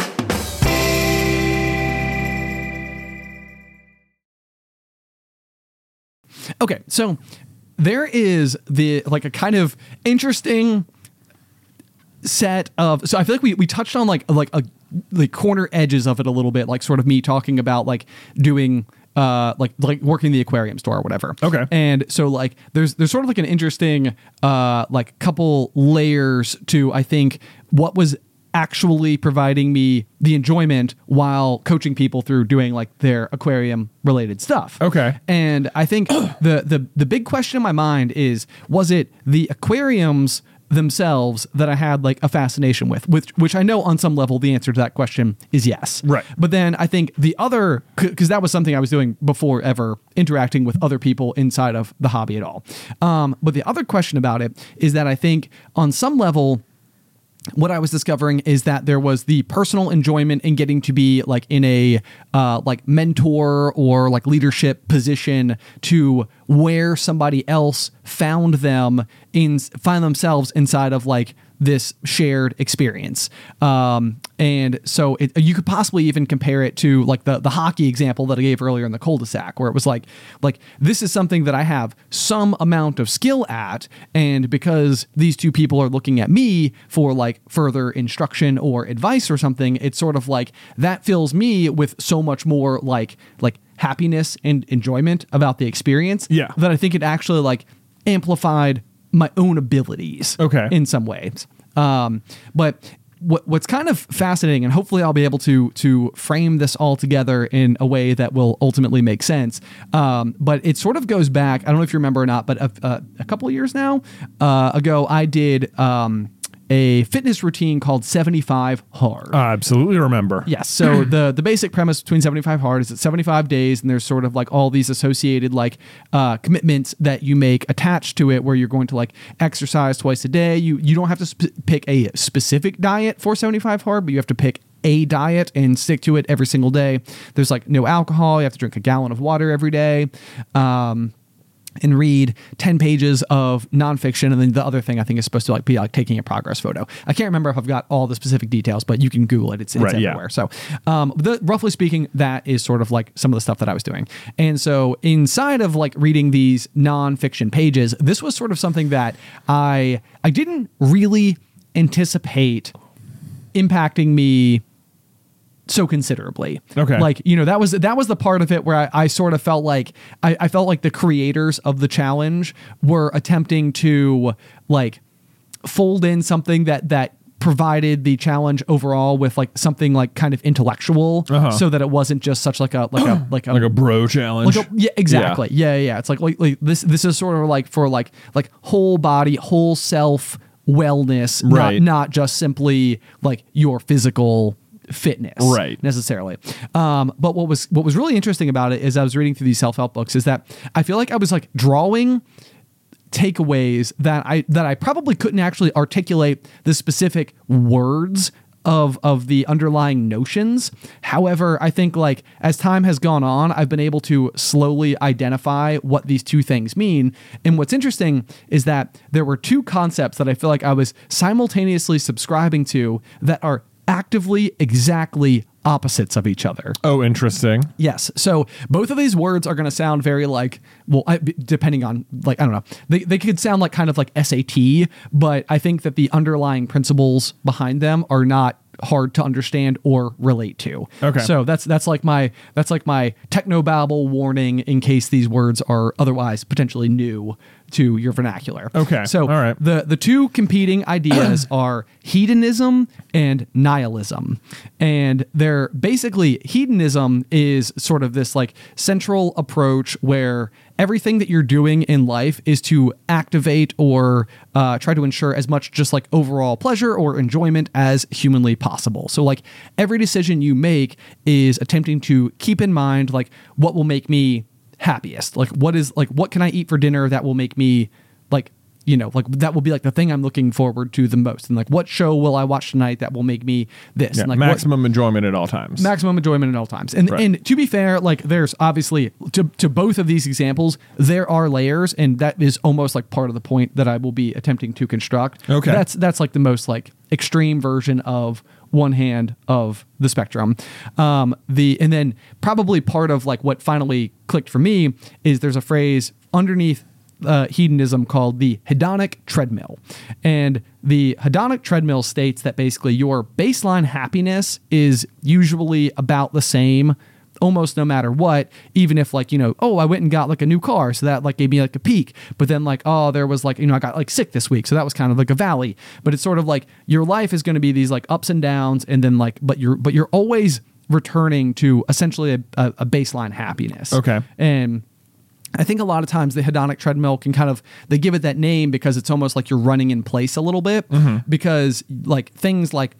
Okay, so there is the like a kind of interesting set of so I feel like we, we touched on like like a the corner edges of it a little bit, like sort of me talking about like doing uh like like working the aquarium store or whatever. Okay. And so like there's there's sort of like an interesting uh like couple layers to I think what was actually providing me the enjoyment while coaching people through doing like their aquarium related stuff. Okay. And I think the the the big question in my mind is was it the aquariums themselves that I had like a fascination with, which which I know on some level the answer to that question is yes. Right. But then I think the other because that was something I was doing before ever interacting with other people inside of the hobby at all. Um, but the other question about it is that I think on some level what I was discovering is that there was the personal enjoyment in getting to be like in a uh, like mentor or like leadership position to where somebody else found them in find themselves inside of like this shared experience. Um, and so it, you could possibly even compare it to like the the hockey example that I gave earlier in the cul-de-sac, where it was like like this is something that I have some amount of skill at, and because these two people are looking at me for like further instruction or advice or something, it's sort of like that fills me with so much more like like happiness and enjoyment about the experience. Yeah. that I think it actually like amplified my own abilities Okay. in some ways um, but what, what's kind of fascinating and hopefully i'll be able to to frame this all together in a way that will ultimately make sense um, but it sort of goes back i don't know if you remember or not but a, a, a couple of years now uh, ago i did um, a fitness routine called 75 hard I absolutely remember. Yes. So the the basic premise between 75 hard is it's 75 days, and there's sort of like all these associated like uh, commitments that you make attached to it, where you're going to like exercise twice a day. You you don't have to sp- pick a specific diet for 75 hard, but you have to pick a diet and stick to it every single day. There's like no alcohol. You have to drink a gallon of water every day. Um, and read 10 pages of nonfiction and then the other thing i think is supposed to like be like taking a progress photo. I can't remember if i've got all the specific details but you can google it. It's, it's Right, yeah. everywhere. So um, the, roughly speaking that is sort of like some of the stuff that i was doing. And so inside of like reading these nonfiction pages this was sort of something that i i didn't really anticipate impacting me so considerably. Okay. Like, you know, that was that was the part of it where I, I sort of felt like I, I felt like the creators of the challenge were attempting to like fold in something that that provided the challenge overall with like something like kind of intellectual Uh-huh. so that it wasn't just such like a like a like a like a bro challenge. like a, yeah, exactly. Yeah. yeah, yeah. It's like, like like this this is sort of like for like like whole body, whole self wellness, Right. not not just simply like your physical fitness Right. necessarily um but what was what was really interesting about it is i was reading through these self-help books is that i feel like i was like drawing takeaways that I that I probably couldn't actually articulate the specific words of of the underlying notions. However, I think like as time has gone on, I've been able to slowly identify what these two things mean. And what's interesting is that there were two concepts that I feel like I was simultaneously subscribing to that are actively exactly opposites of each other. oh, interesting. Yes. So both of these words are going to sound very like, well, I, depending on like, I don't know, they, they could sound like kind of like SAT, but I think that the underlying principles behind them are not hard to understand or relate to. Okay. So that's that's like my that's like my technobabble warning in case these words are otherwise potentially new to your vernacular. Okay. So All right. the the two competing ideas are hedonism and nihilism and they're basically hedonism is sort of this like central approach where everything that you're doing in life is to activate or uh, try to ensure as much just like overall pleasure or enjoyment as humanly possible so like every decision you make is attempting to keep in mind like what will make me happiest like what is like what can i eat for dinner that will make me like you know like that will be like the thing i'm looking forward to the most and like what show will i watch tonight that will make me this Yeah, and like what- maximum enjoyment at all times. maximum enjoyment at all times. And Right. and to be fair, like there's obviously to to both of these examples, there are layers, and that is almost like part of the point that I will be attempting to construct. Okay. that's that's like the most like extreme version of one hand of the spectrum. Um, the and then probably part of like what finally clicked for me is there's a phrase underneath uh, hedonism called the hedonic treadmill. And the hedonic treadmill states that basically your baseline happiness is usually about the same almost no matter what even if like you know oh i went and got like a new car so that like gave me like a peak but then like oh there was like you know i got like sick this week so that was kind of like a valley. But it's sort of like your life is going to be these like ups and downs and then like but you're but you're always returning to essentially a, a, a baseline happiness. Okay. and I think a lot of times the hedonic treadmill can kind of they give it that name because it's almost like you're running in place a little bit mm-hmm. because like things like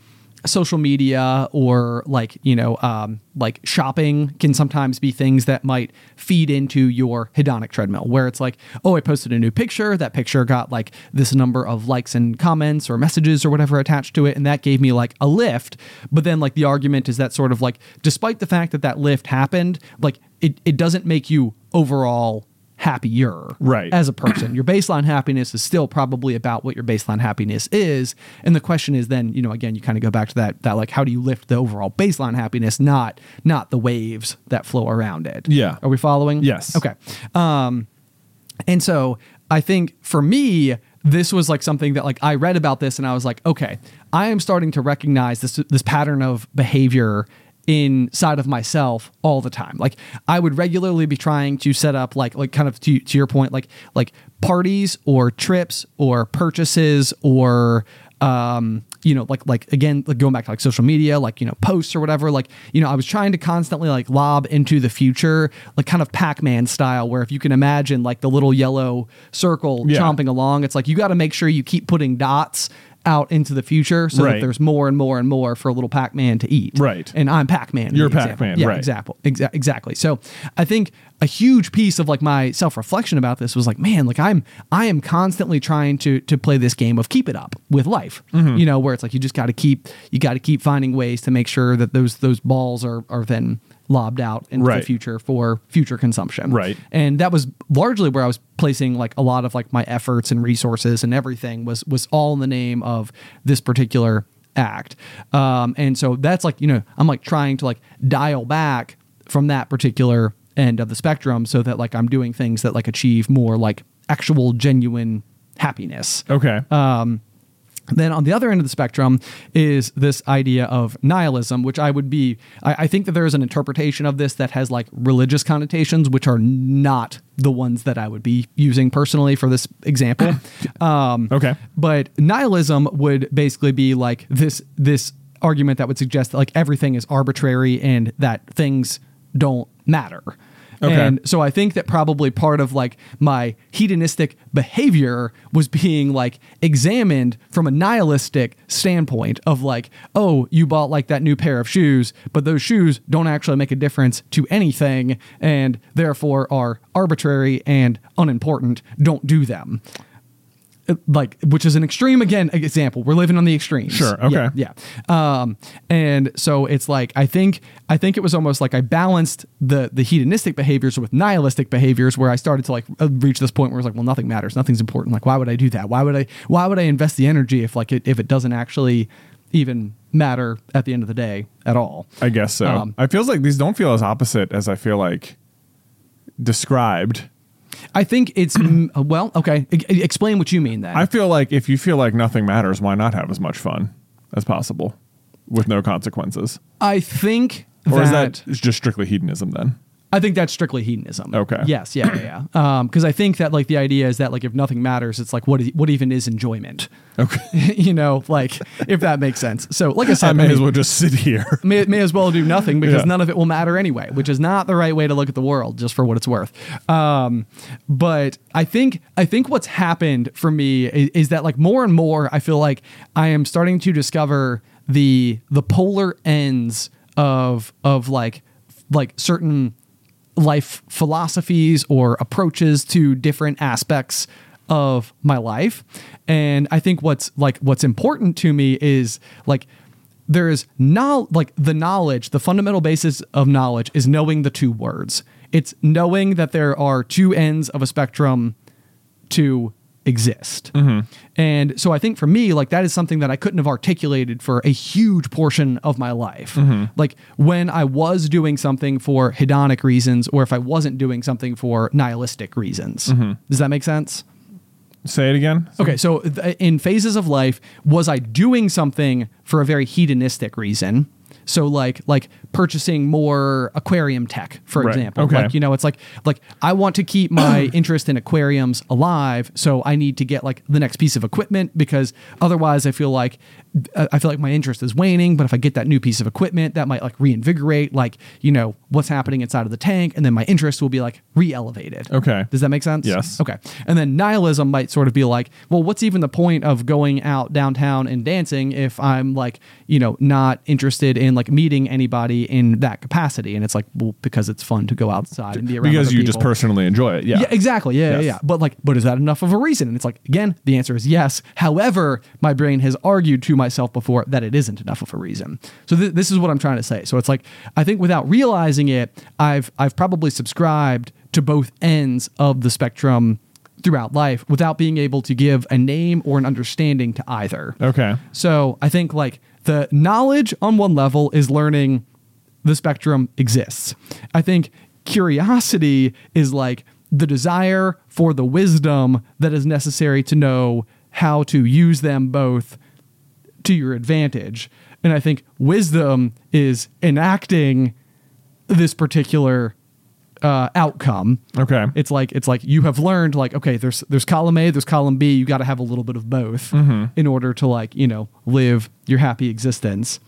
social media or like you know um, like shopping can sometimes be things that might feed into your hedonic treadmill where it's like oh i posted a new picture. That picture got like this number of likes and comments or messages or whatever attached to it and that gave me like a lift. But then like the argument is that sort of like despite the fact that that lift happened like it, it doesn't make you overall happier Right. as a person your baseline happiness is still probably about what your baseline happiness is and the question is then you know again you kind of go back to that that like how do you lift the overall baseline happiness not not the waves that flow around it Yeah. are we following Yes. okay um and so I think for me, this was like something that like I read about this and I was like, okay, I am starting to recognize this this pattern of behavior inside of myself all the time. Like I would regularly be trying to set up like like kind of to, to your point, like like parties or trips or purchases or um you know like like again like going back to like social media like you know posts or whatever like you know i was trying to constantly like lob into the future like kind of pac-man style where if you can imagine like the little yellow circle Yeah. chomping along it's like you got to make sure you keep putting dots out into the future so Right. that there's more and more and more for a little pac-man to eat Right. and i'm pac-man You're. Pac-Man, yeah right. exactly exa- exactly so i think a huge piece of like my self-reflection about this was like man like i'm i am constantly trying to to play this game of keep it up with life Mm-hmm. you know where it's like you just got to keep you got to keep finding ways to make sure that those those balls are are then lobbed out into Right. the future for future consumption Right. and that was largely where i was placing like a lot of like my efforts and resources and everything was was all in the name of this particular act um and so that's like you know i'm like trying to like dial back from that particular end of the spectrum so that like i'm doing things that like achieve more like actual genuine happiness Okay. Then on the other end of the spectrum is this idea of nihilism, which I would be, I, I think that there is an interpretation of this that has like religious connotations, which are not the ones that I would be using personally for this example. Um, Okay. But nihilism would basically be like this this argument that would suggest that like everything is arbitrary and that things don't matter. Okay. And so I think that probably part of like my hedonistic behavior was being like examined from a nihilistic standpoint of like, oh, you bought like that new pair of shoes, but those shoes don't actually make a difference to anything and therefore are arbitrary and unimportant. Don't do them. Uh, Like, which is an extreme again example. We're living on the extremes. Sure, okay. Yeah, yeah. Um, and so it's like I think I think it was almost like I balanced the the hedonistic behaviors with nihilistic behaviors, where I started to like uh, reach this point where it's like, well, nothing matters, nothing's important. Like, why would I do that? Why would I why would I invest the energy if like it, if it doesn't actually even matter at the end of the day at all? I guess so. Um, I feels like these don't feel as opposite as I feel like described. I think it's uh, well, okay. E- explain what you mean then. I feel like if you feel like nothing matters, why not have as much fun as possible with no consequences? I think Or is that that just strictly hedonism then? I think that's strictly hedonism. Okay. Yes. Yeah. Yeah. yeah. Um, because I think that like the idea is that like if nothing matters, it's like what is, what even is enjoyment? Okay. you know, like if that makes sense. So, like I said, I may mean, as well just sit here. may, may as well do nothing because Yeah. none of it will matter anyway, which is not the right way to look at the world, just for what it's worth. Um, but I think I think what's happened for me is, is that like more and more, I feel like I am starting to discover the the polar ends of of like like certain life philosophies or approaches to different aspects of my life. And i think what's like what's important to me is like there is no like the knowledge the fundamental basis of knowledge is knowing the two words. It's knowing that there are two ends of a spectrum to exist. Mm-hmm. And so I think for me, like that is something that I couldn't have articulated for a huge portion of my life. Mm-hmm. Like when I was doing something for hedonic reasons or if I wasn't doing something for nihilistic reasons. Mm-hmm. Does that make sense? Say it again. Okay, so th- in phases of life, was I doing something for a very hedonistic reason? So like like purchasing more aquarium tech, for Right, example. okay. Like you know, it's like like I want to keep my interest in aquariums alive, so I need to get like the next piece of equipment because otherwise I feel like uh, I feel like my interest is waning. But if I get that new piece of equipment, that might like reinvigorate like you know what's happening inside of the tank, and then my interest will be like re-elevated. Okay. Does that make sense? Yes. Okay. And then nihilism might sort of be like, well, what's even the point of going out downtown and dancing if I'm like, you know, not interested in like meeting anybody in that capacity? And it's like, well, because it's fun to go outside and be around Because you just personally enjoy it. Yeah. Yeah, exactly. Yeah, Yes. yeah, yeah. But like, but is that enough of a reason? And it's like, again, the answer is yes. However, my brain has argued to myself before that it isn't enough of a reason. So th- this is what I'm trying to say. So it's like, I think without realizing it, I've I've probably subscribed to both ends of the spectrum throughout life without being able to give a name or an understanding to either. Okay. So I think like the knowledge on one level is learning the spectrum exists. I think curiosity is like the desire for the wisdom that is necessary to know how to use them both to your advantage. And I think wisdom is enacting this particular uh, outcome. Okay. It's like it's like you have learned like okay, there's there's column A, there's column B. You got to have a little bit of both in order to like you know live your happy existence.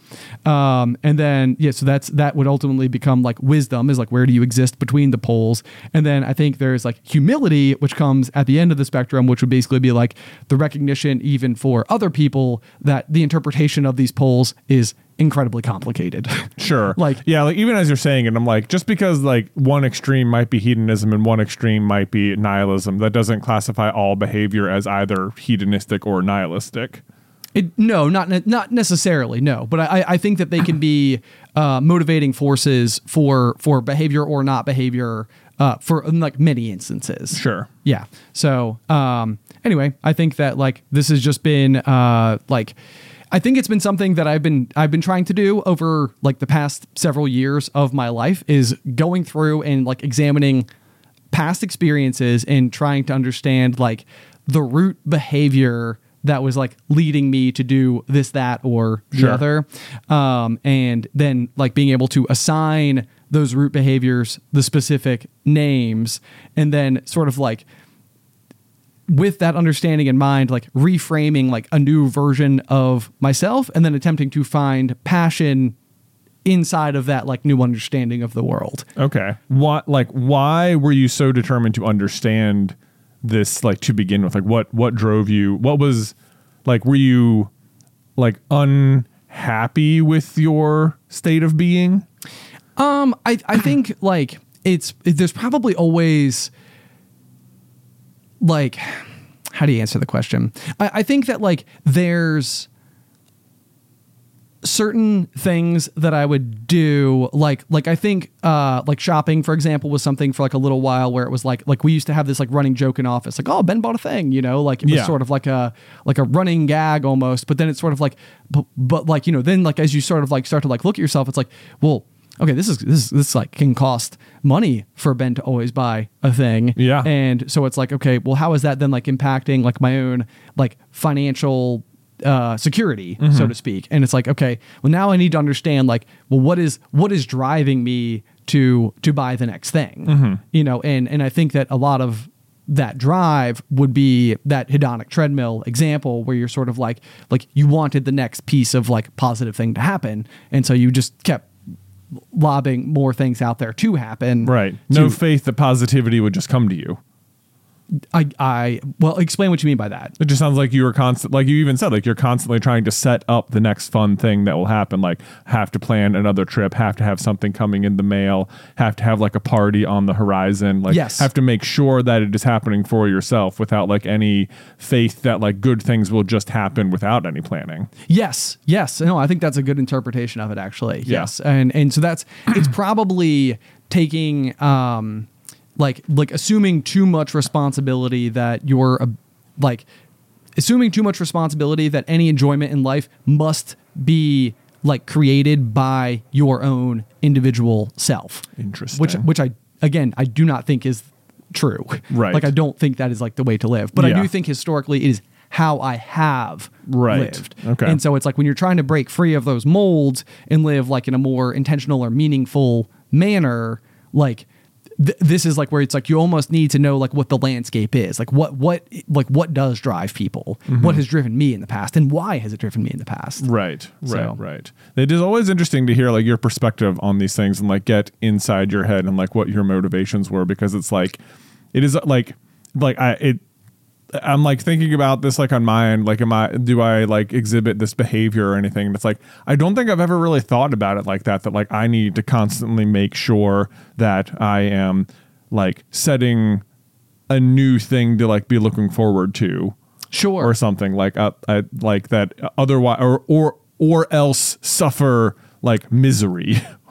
Um, and then yeah, so that's that would ultimately become like wisdom is like where do you exist between the poles? And then I think there's like humility, which comes at the end of the spectrum, which would basically be like the recognition even for other people that the interpretation of these poles is incredibly complicated. Sure. Like- yeah, like even as you're saying it, I'm like, just because like one extreme might be hedonism and one extreme might be nihilism, that doesn't classify all behavior as either hedonistic or nihilistic. It, no, not not necessarily. No, but I, I think that they can be uh, motivating forces for for behavior or not behavior uh, for in, like many instances. Sure. Yeah. So um, anyway, I think that like this has just been uh, like I think it's been something that I've been I've been trying to do over like the past several years of my life is going through and like examining past experiences and trying to understand like the root behavior that was like leading me to do this, that, or the Sure. other. Um, and then like being able to assign those root behaviors the specific names and then sort of like with that understanding in mind, like reframing like a new version of myself and then attempting to find passion inside of that like new understanding of the world. Okay. What like why were you so determined to understand this like to begin with? Like what what drove you? What was like were you like unhappy with your state of being? Um, I I think like it's there's probably always like how do you answer the question? I, I think that like there's certain things that I would do like like I think uh like shopping for example was something for like a little while where it was like like we used to have this like running joke in office like oh Ben bought a thing you know like it was Yeah. sort of like a like a running gag almost but then it's sort of like but, but like you know then like as you sort of like start to like look at yourself it's like well okay this is this this like can cost money for Ben to always buy a thing Yeah. and so it's like okay well how is that then like impacting like my own like financial uh, security, Mm-hmm. so to speak. And it's like, okay, well now I need to understand like, well, what is what is driving me to to buy the next thing? Mm-hmm. You know, and and I think that a lot of that drive would be that hedonic treadmill example where you're sort of like like you wanted the next piece of like positive thing to happen and so you just kept lobbing more things out there to happen Right. No to- faith that positivity would just come to you. I, I well explain what you mean by that It just sounds like you were constant, like you even said, like you're constantly trying to set up the next fun thing that will happen. Like have to plan another trip, have to have something coming in the mail, have to have like a party on the horizon. Like Yes. have to make sure that it is happening for yourself without like any faith that like good things will just happen without any planning. Yes, yes. No, I think that's a good interpretation of it actually. Yeah. Yes. And and so that's it's probably taking um like like assuming too much responsibility that you're a, uh, like assuming too much responsibility that any enjoyment in life must be like created by your own individual self. Interesting. Which which I again I do not think is true. Right. Like I don't think that is like the way to live. But I do think historically it is how I have Right. lived. Okay. And so it's like when you're trying to break free of those molds and live like in a more intentional or meaningful manner, like th- this is like where it's like you almost need to know like what the landscape is, like what what like what does drive people, Mm-hmm. what has driven me in the past, and why has it driven me in the past. Right, right, So- right. It is always interesting to hear like your perspective on these things and like get inside your head and like what your motivations were because it's like it is like like I it I'm like thinking about this like on my end like am I do I like exhibit this behavior or anything and it's like I don't think I've ever really thought about it like that that like I need to constantly make sure that I am like setting a new thing to like be looking forward to Sure. or something like uh, I, like that otherwise or or or else suffer like misery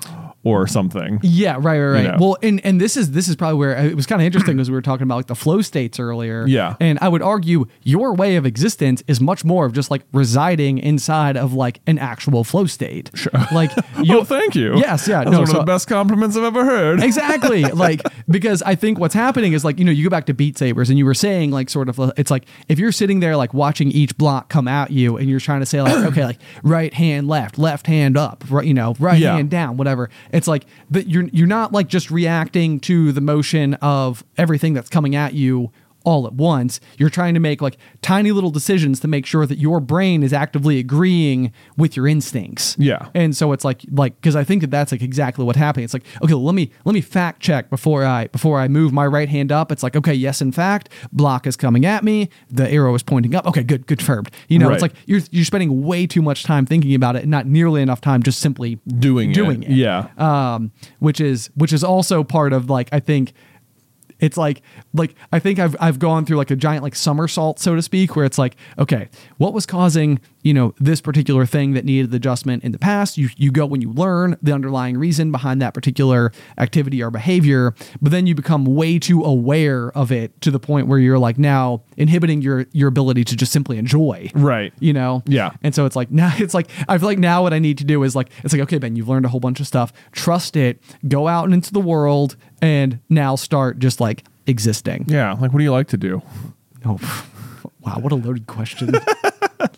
or something Yeah, right, right, right. You know? Well, and and this is this is probably where it was kind of interesting because we were talking about like the flow states earlier. Yeah. and I would argue your way of existence is much more of just like residing inside of like an actual flow state. Sure. Like, you oh thank you Yes, yeah, That's no, one so- of the best compliments I've ever heard exactly like because i think what's happening is like you know you go back to beat sabers and you were saying like sort of it's like if you're sitting there like watching each block come at you and you're trying to say like okay like right hand left left hand up right you know right Yeah. hand down whatever it's like but you're you're not like just reacting to the motion of everything that's coming at you all at once you're trying to make like tiny little decisions to make sure that your brain is actively agreeing with your instincts Yeah. and so it's like like because I think that that's like exactly what happened. It's like okay, let me let me fact check before I before I move my right hand up. It's like okay, yes, in fact, block is coming at me. The arrow is pointing up. Okay, good, good, confirmed. You know, it's like you're you're spending way too much time thinking about it and not nearly enough time just simply doing it. doing it. yeah Um, which is which is also part of like I think it's like like I think I've I've gone through like a giant like somersault so to speak where it's like okay what was causing you know this particular thing that needed adjustment in the past you you go when you learn the underlying reason behind that particular activity or behavior but then you become way too aware of it to the point where you're like now inhibiting your your ability to just simply enjoy. Right. You know? Yeah. and so it's like now it's like i feel like now what i need to do is like it's like okay ben you've learned a whole bunch of stuff. Trust it. Go out and into the world and now start just like existing. Yeah. Like what do you like to do? Oh Wow, what a loaded question.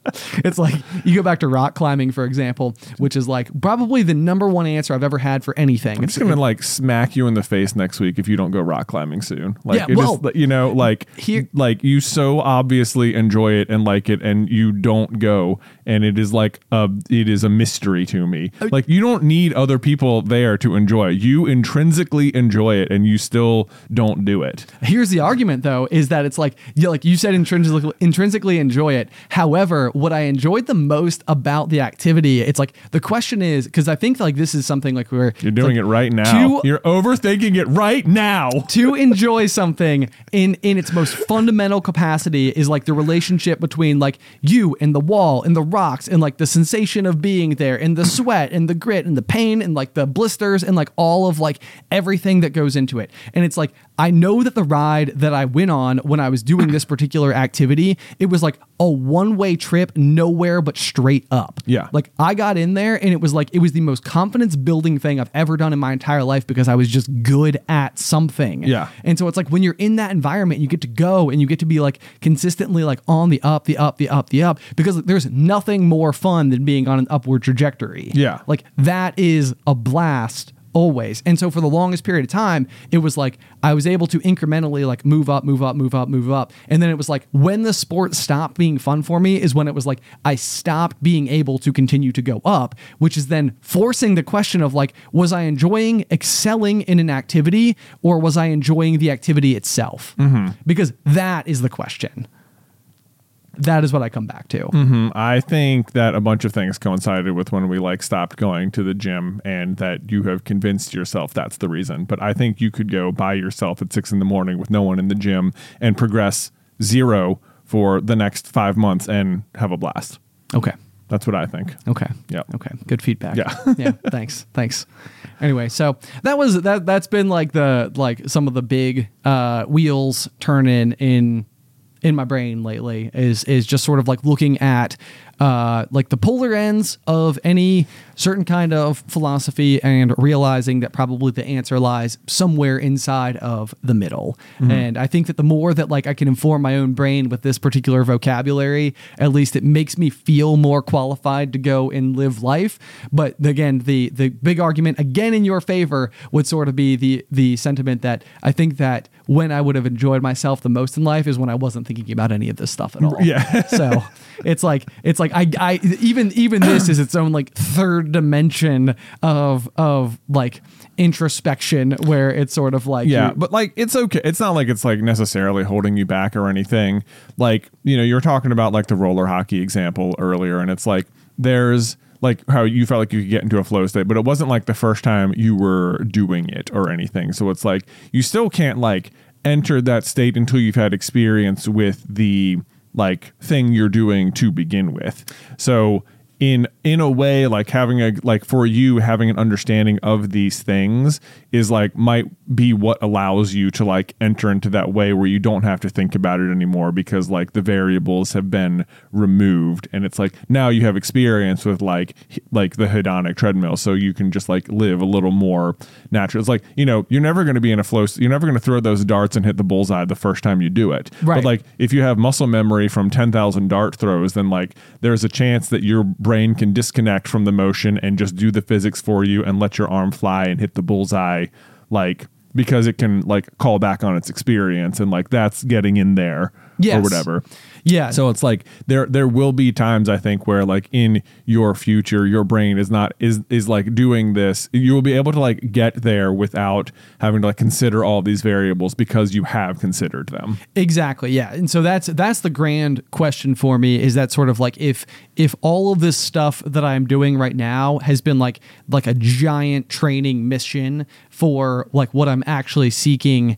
it's like you go back to rock climbing, for example, which is like probably the number one answer I've ever had for anything. I'm It's just gonna like smack you in the face next week if you don't go rock climbing soon. Like, Yeah, it well, just, you know, like here- like you so obviously enjoy it and like it, and you don't go, and it is like a it is a mystery to me. Uh, Like you don't need other people there to enjoy. it. You intrinsically enjoy it, and you still don't do it. Here's the argument, though, is that it's like you like you said intrinsically intrinsically enjoy it. However, what I enjoyed the most about the activity, it's like the question is because I think like this is something like where You're doing it right now. two- You're overthinking it right now. to enjoy something in in its most fundamental capacity is like the relationship between like you and the wall and the rocks and like the sensation of being there and the sweat and the grit and the pain and like the blisters and like all of like everything that goes into it and it's like I know that the ride that I went on when I was doing this particular activity it was like a one way trip nowhere but straight up Yeah. like I got in there and it was like it was the most confidence building thing I've ever done in my entire life because I was just good at something. Yeah. And so it's like when you're in that environment, you get to go and you get to be like consistently like on the up, the up, the up, the up because there's nothing more fun than being on an upward trajectory. Yeah. Like that is a blast always. And so for the longest period of time, it was like I was able to incrementally like move up, move up, move up, move up. And then it was like when the sport stopped being fun for me is when it was like I stopped being able to continue to go up, which is then forcing the question of like was I enjoying excelling in an activity or was I enjoying the activity itself? Mm-hmm. Because that is the question. That is what I come back to. Mm, I think that a bunch of things coincided with when we like stopped going to the gym and that you have convinced yourself that's the reason. But I think you could go by yourself at six in the morning with no one in the gym and progress zero for the next five months and have a blast. Okay. That's what I think. Okay. Yeah. Okay. Good feedback. Yeah. yeah. Thanks. Thanks. Anyway, so that was that. That's been like the like some of the big uh, wheels turning in in my brain lately. Is is just sort of like looking at uh, like the polar ends of any certain kind of philosophy and realizing that probably the answer lies somewhere inside of the middle. And I think that the more that like I can inform my own brain with this particular vocabulary, at least it makes me feel more qualified to go and live life. But again, the the big argument again in your favor would sort of be the the sentiment that I think that when I would have enjoyed myself the most in life is when I wasn't thinking about any of this stuff at all. Yeah. so it's like it's like I, I even even this is its own like third dimension of of like introspection where it's sort of like Yeah, but like it's okay. It's not like it's like necessarily holding you back or anything. Like, you know, you're talking about like the roller hockey example earlier and it's like there's like how you felt like you could get into a flow state, but it wasn't like the first time you were doing it or anything. So it's like you still can't like enter that state until you've had experience with the like thing you're doing to begin with. So in in a way like having a like for you having an understanding of these things is like might be what allows you to like enter into that way where you don't have to think about it anymore because like the variables have been removed and it's like now you have experience with like like the hedonic treadmill. So you can just like live a little more natural. It's like you know you're never going to be in a flow you're never going to throw those darts and hit the bullseye the first time you do it. Right. but like if you have muscle memory from 10,000 dart throws, then like there's a chance that your brain can disconnect from the motion and just do the physics for you and let your arm fly and hit the bullseye like because it can like call back on its experience and like that's getting in there Yes. or whatever. yeah So it's like there there will be times I think where like in your future your brain is not is is like doing this you will be able to like get there without having to like consider all these variables because you have considered them. Exactly. Yeah. And so that's that's the grand question for me is that sort of like if if all of this stuff that I'm doing right now has been like like a giant training mission for like what I'm actually seeking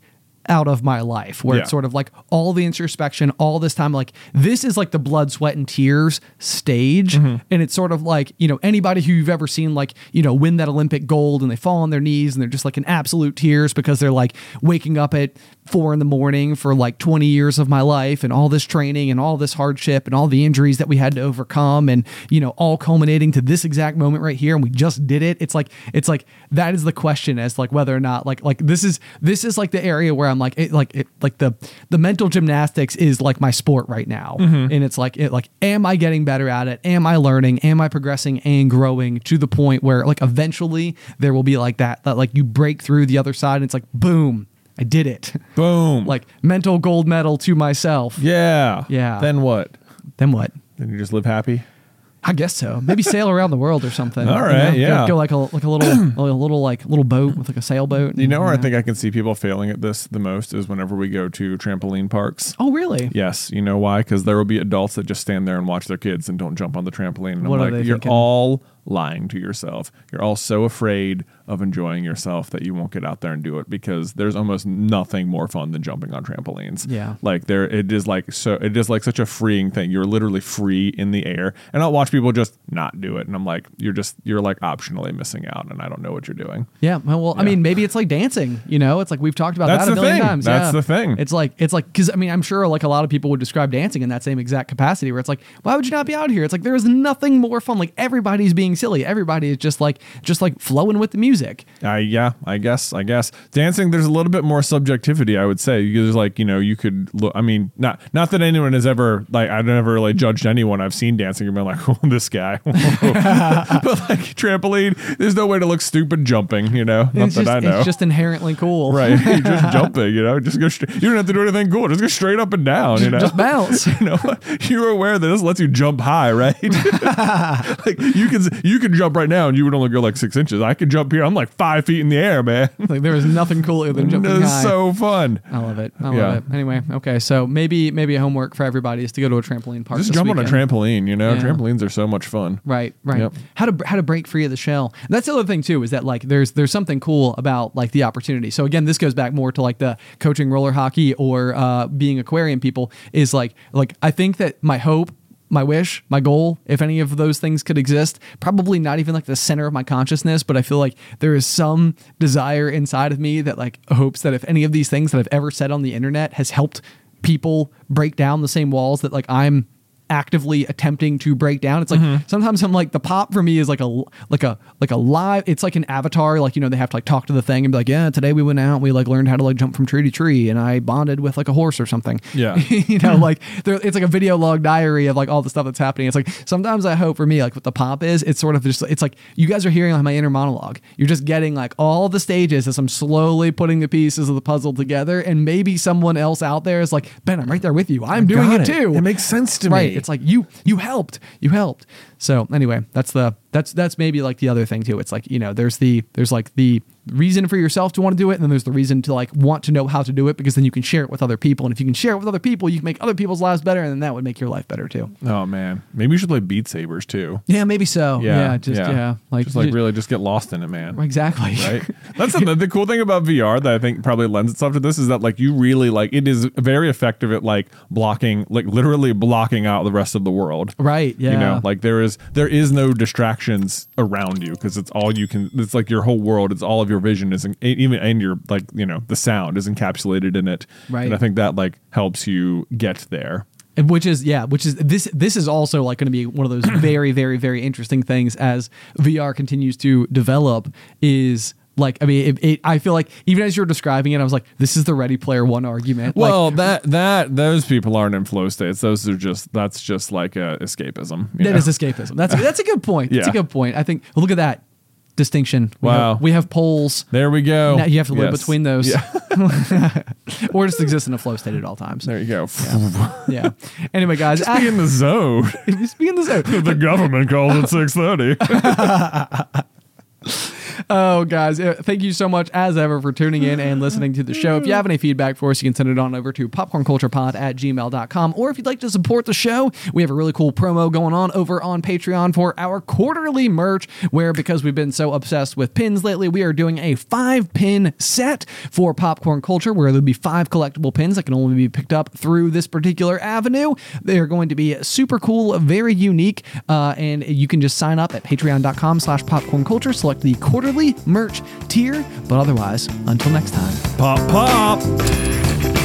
out of my life where Yeah. it's sort of like all the introspection all this time like this is like the blood sweat and tears stage. Mm-hmm. And it's sort of like you know anybody who you've ever seen like you know win that olympic gold and they fall on their knees and they're just like in absolute tears because they're like waking up at four in the morning for like 20 years of my life and all this training and all this hardship and all the injuries that we had to overcome and you know all culminating to this exact moment right here and we just did it. It's like it's like that is the question as like whether or not like like this is this is like the area where i'm I'm like it, like it, like the the mental gymnastics is like my sport right now, Mm-hmm. and it's like it like am I getting better at it? Am I learning? Am I progressing and growing to the point where like eventually there will be like that that like you break through the other side and it's like boom, I did it. Boom. like mental gold medal to myself. yeah. Yeah. Then what? Then what? Then you just live happy. I guess so. Maybe sail around the world or something. All you know? Go- yeah. Go, like a like a little a little like little boat with like a sailboat. You know where I think I can see people failing at this the most is whenever we go to trampoline parks. Oh really? Yes, you know why? Because there will be adults that just stand there and watch their kids and don't jump on the trampoline. And What are I'm like, they you're thinking? all lying to yourself. You're all so afraid of enjoying yourself that you won't get out there and do it because there's almost nothing more fun than jumping on trampolines. Yeah. Like there it is like so it is like such a freeing thing. You're literally free in the air. And I'll watch people just not do it. And I'm like, you're just you're like optionally missing out and I don't know what you're doing. Yeah. Well, well, I mean, maybe it's like dancing. You know, it's like we've talked about That's that a million thing. times. That's yeah. the thing. It's like it's like because I mean, I'm sure like a lot of people would describe dancing in that same exact capacity where it's like, why would you not be out here? It's like there is nothing more fun. Like everybody's being silly. Everybody is just like just like flowing with the music. I yeah, I guess I guess dancing. There's a little bit more subjectivity, I would say. There's like you know you could look. I mean, not not that anyone has ever like I've never really judged anyone I've seen dancing and been like, oh, this guy. but like trampoline, there's no way to look stupid jumping. You know, not it's that just I know. it's just inherently cool. right, You're just jumping. You know, just go. Straight, you don't have to do anything cool. Just go straight up and down. You know, Just bounce. you know, you're aware that this lets you jump high, right? like you can you can jump right now and you would only go like six inches. I can jump here. I'm like five feet in the air, man. like there is nothing cooler than jumping It's high. so fun. I love it. I Yeah. love it. Anyway, okay, so maybe maybe a homework for everybody is to go to a trampoline park. Just this jump on a weekend. trampoline. You know, Yeah. trampolines are so much fun. Right, right. Yep. How to how to break free of the shell. And that's the other thing too is that like there's there's something cool about like the opportunity. So again, this goes back more to like the coaching roller hockey or uh, being aquarium people. Is like like I think that my hope. My wish, my goal, if any of those things could exist, probably not even like the center of my consciousness, but I feel like there is some desire inside of me that like hopes that if any of these things that I've ever said on the internet has helped people break down the same walls that like I'm actively attempting to break down. It's like mm-hmm. sometimes I'm like the pop for me is like a like a like a live. It's like an avatar. Like you know they have to like talk to the thing and be like, yeah, today we went out and we like learned how to like jump from tree to tree and I bonded with like a horse or something. Yeah. you know like there, it's like a video log diary of like all the stuff that's happening. It's like sometimes I hope for me like what the pop is. It's sort of just it's like you guys are hearing like my inner monologue. You're just getting like all the stages as I'm slowly putting the pieces of the puzzle together and maybe someone else out there is like Ben, I'm right there with you. I'm doing Got it too. It makes sense to right me. It's like you you helped you helped. So anyway that's the that's that's maybe like the other thing too it's like you know there's the there's like the reason for yourself to want to do it and then there's the reason to like want to know how to do it because then you can share it with other people and if you can share it with other people you can make other people's lives better and then that would make your life better too oh man, maybe you should play Beat Sabers too. yeah maybe so yeah, just yeah, like just like really just get lost in it, man. exactly right? That's the, the cool thing about VR that I think probably lends itself to this is that like you really like it is very effective at like blocking, like literally blocking out the rest of the world. right yeah You know, like there is there is no distractions around you because it's all you can. It's like your whole world. It's all of your vision is in, even and your like you know the sound is encapsulated in it. Right. And I think that like helps you get there. And which is yeah which is this this is also like going to be one of those very very very interesting things as vr continues to develop is like i mean it, it, i feel like even as you're describing it i was like this is the ready player one argument like, Well, that that those people aren't in flow states. Those are just that's just like uh, escapism. that know? is escapism that's that's a good point that's a good point i think look at that distinction we Wow. have, we have poles There we go. now you have to live Yes. between those Yeah. or just exist in a flow state at all times There you go. yeah anyway guys Be in the zone. speaking of the zone the government calls it six thirty. Oh, guys, uh, thank you so much as ever for tuning in and listening to the show. If you have any feedback for us, you can send it on over to popcornculturepod at gmail.com. Or if you'd like to support the show, we have a really cool promo going on over on Patreon for our quarterly merch, where because we've been so obsessed with pins lately, we are doing a five pin set for popcorn culture, where there'll be five collectible pins that can only be picked up through this particular avenue. They are going to be super cool, very unique, uh, and you can just sign up at patreon.com slash popcorn culture, select the quarterly merch tier. But otherwise, until next time. Pop pop.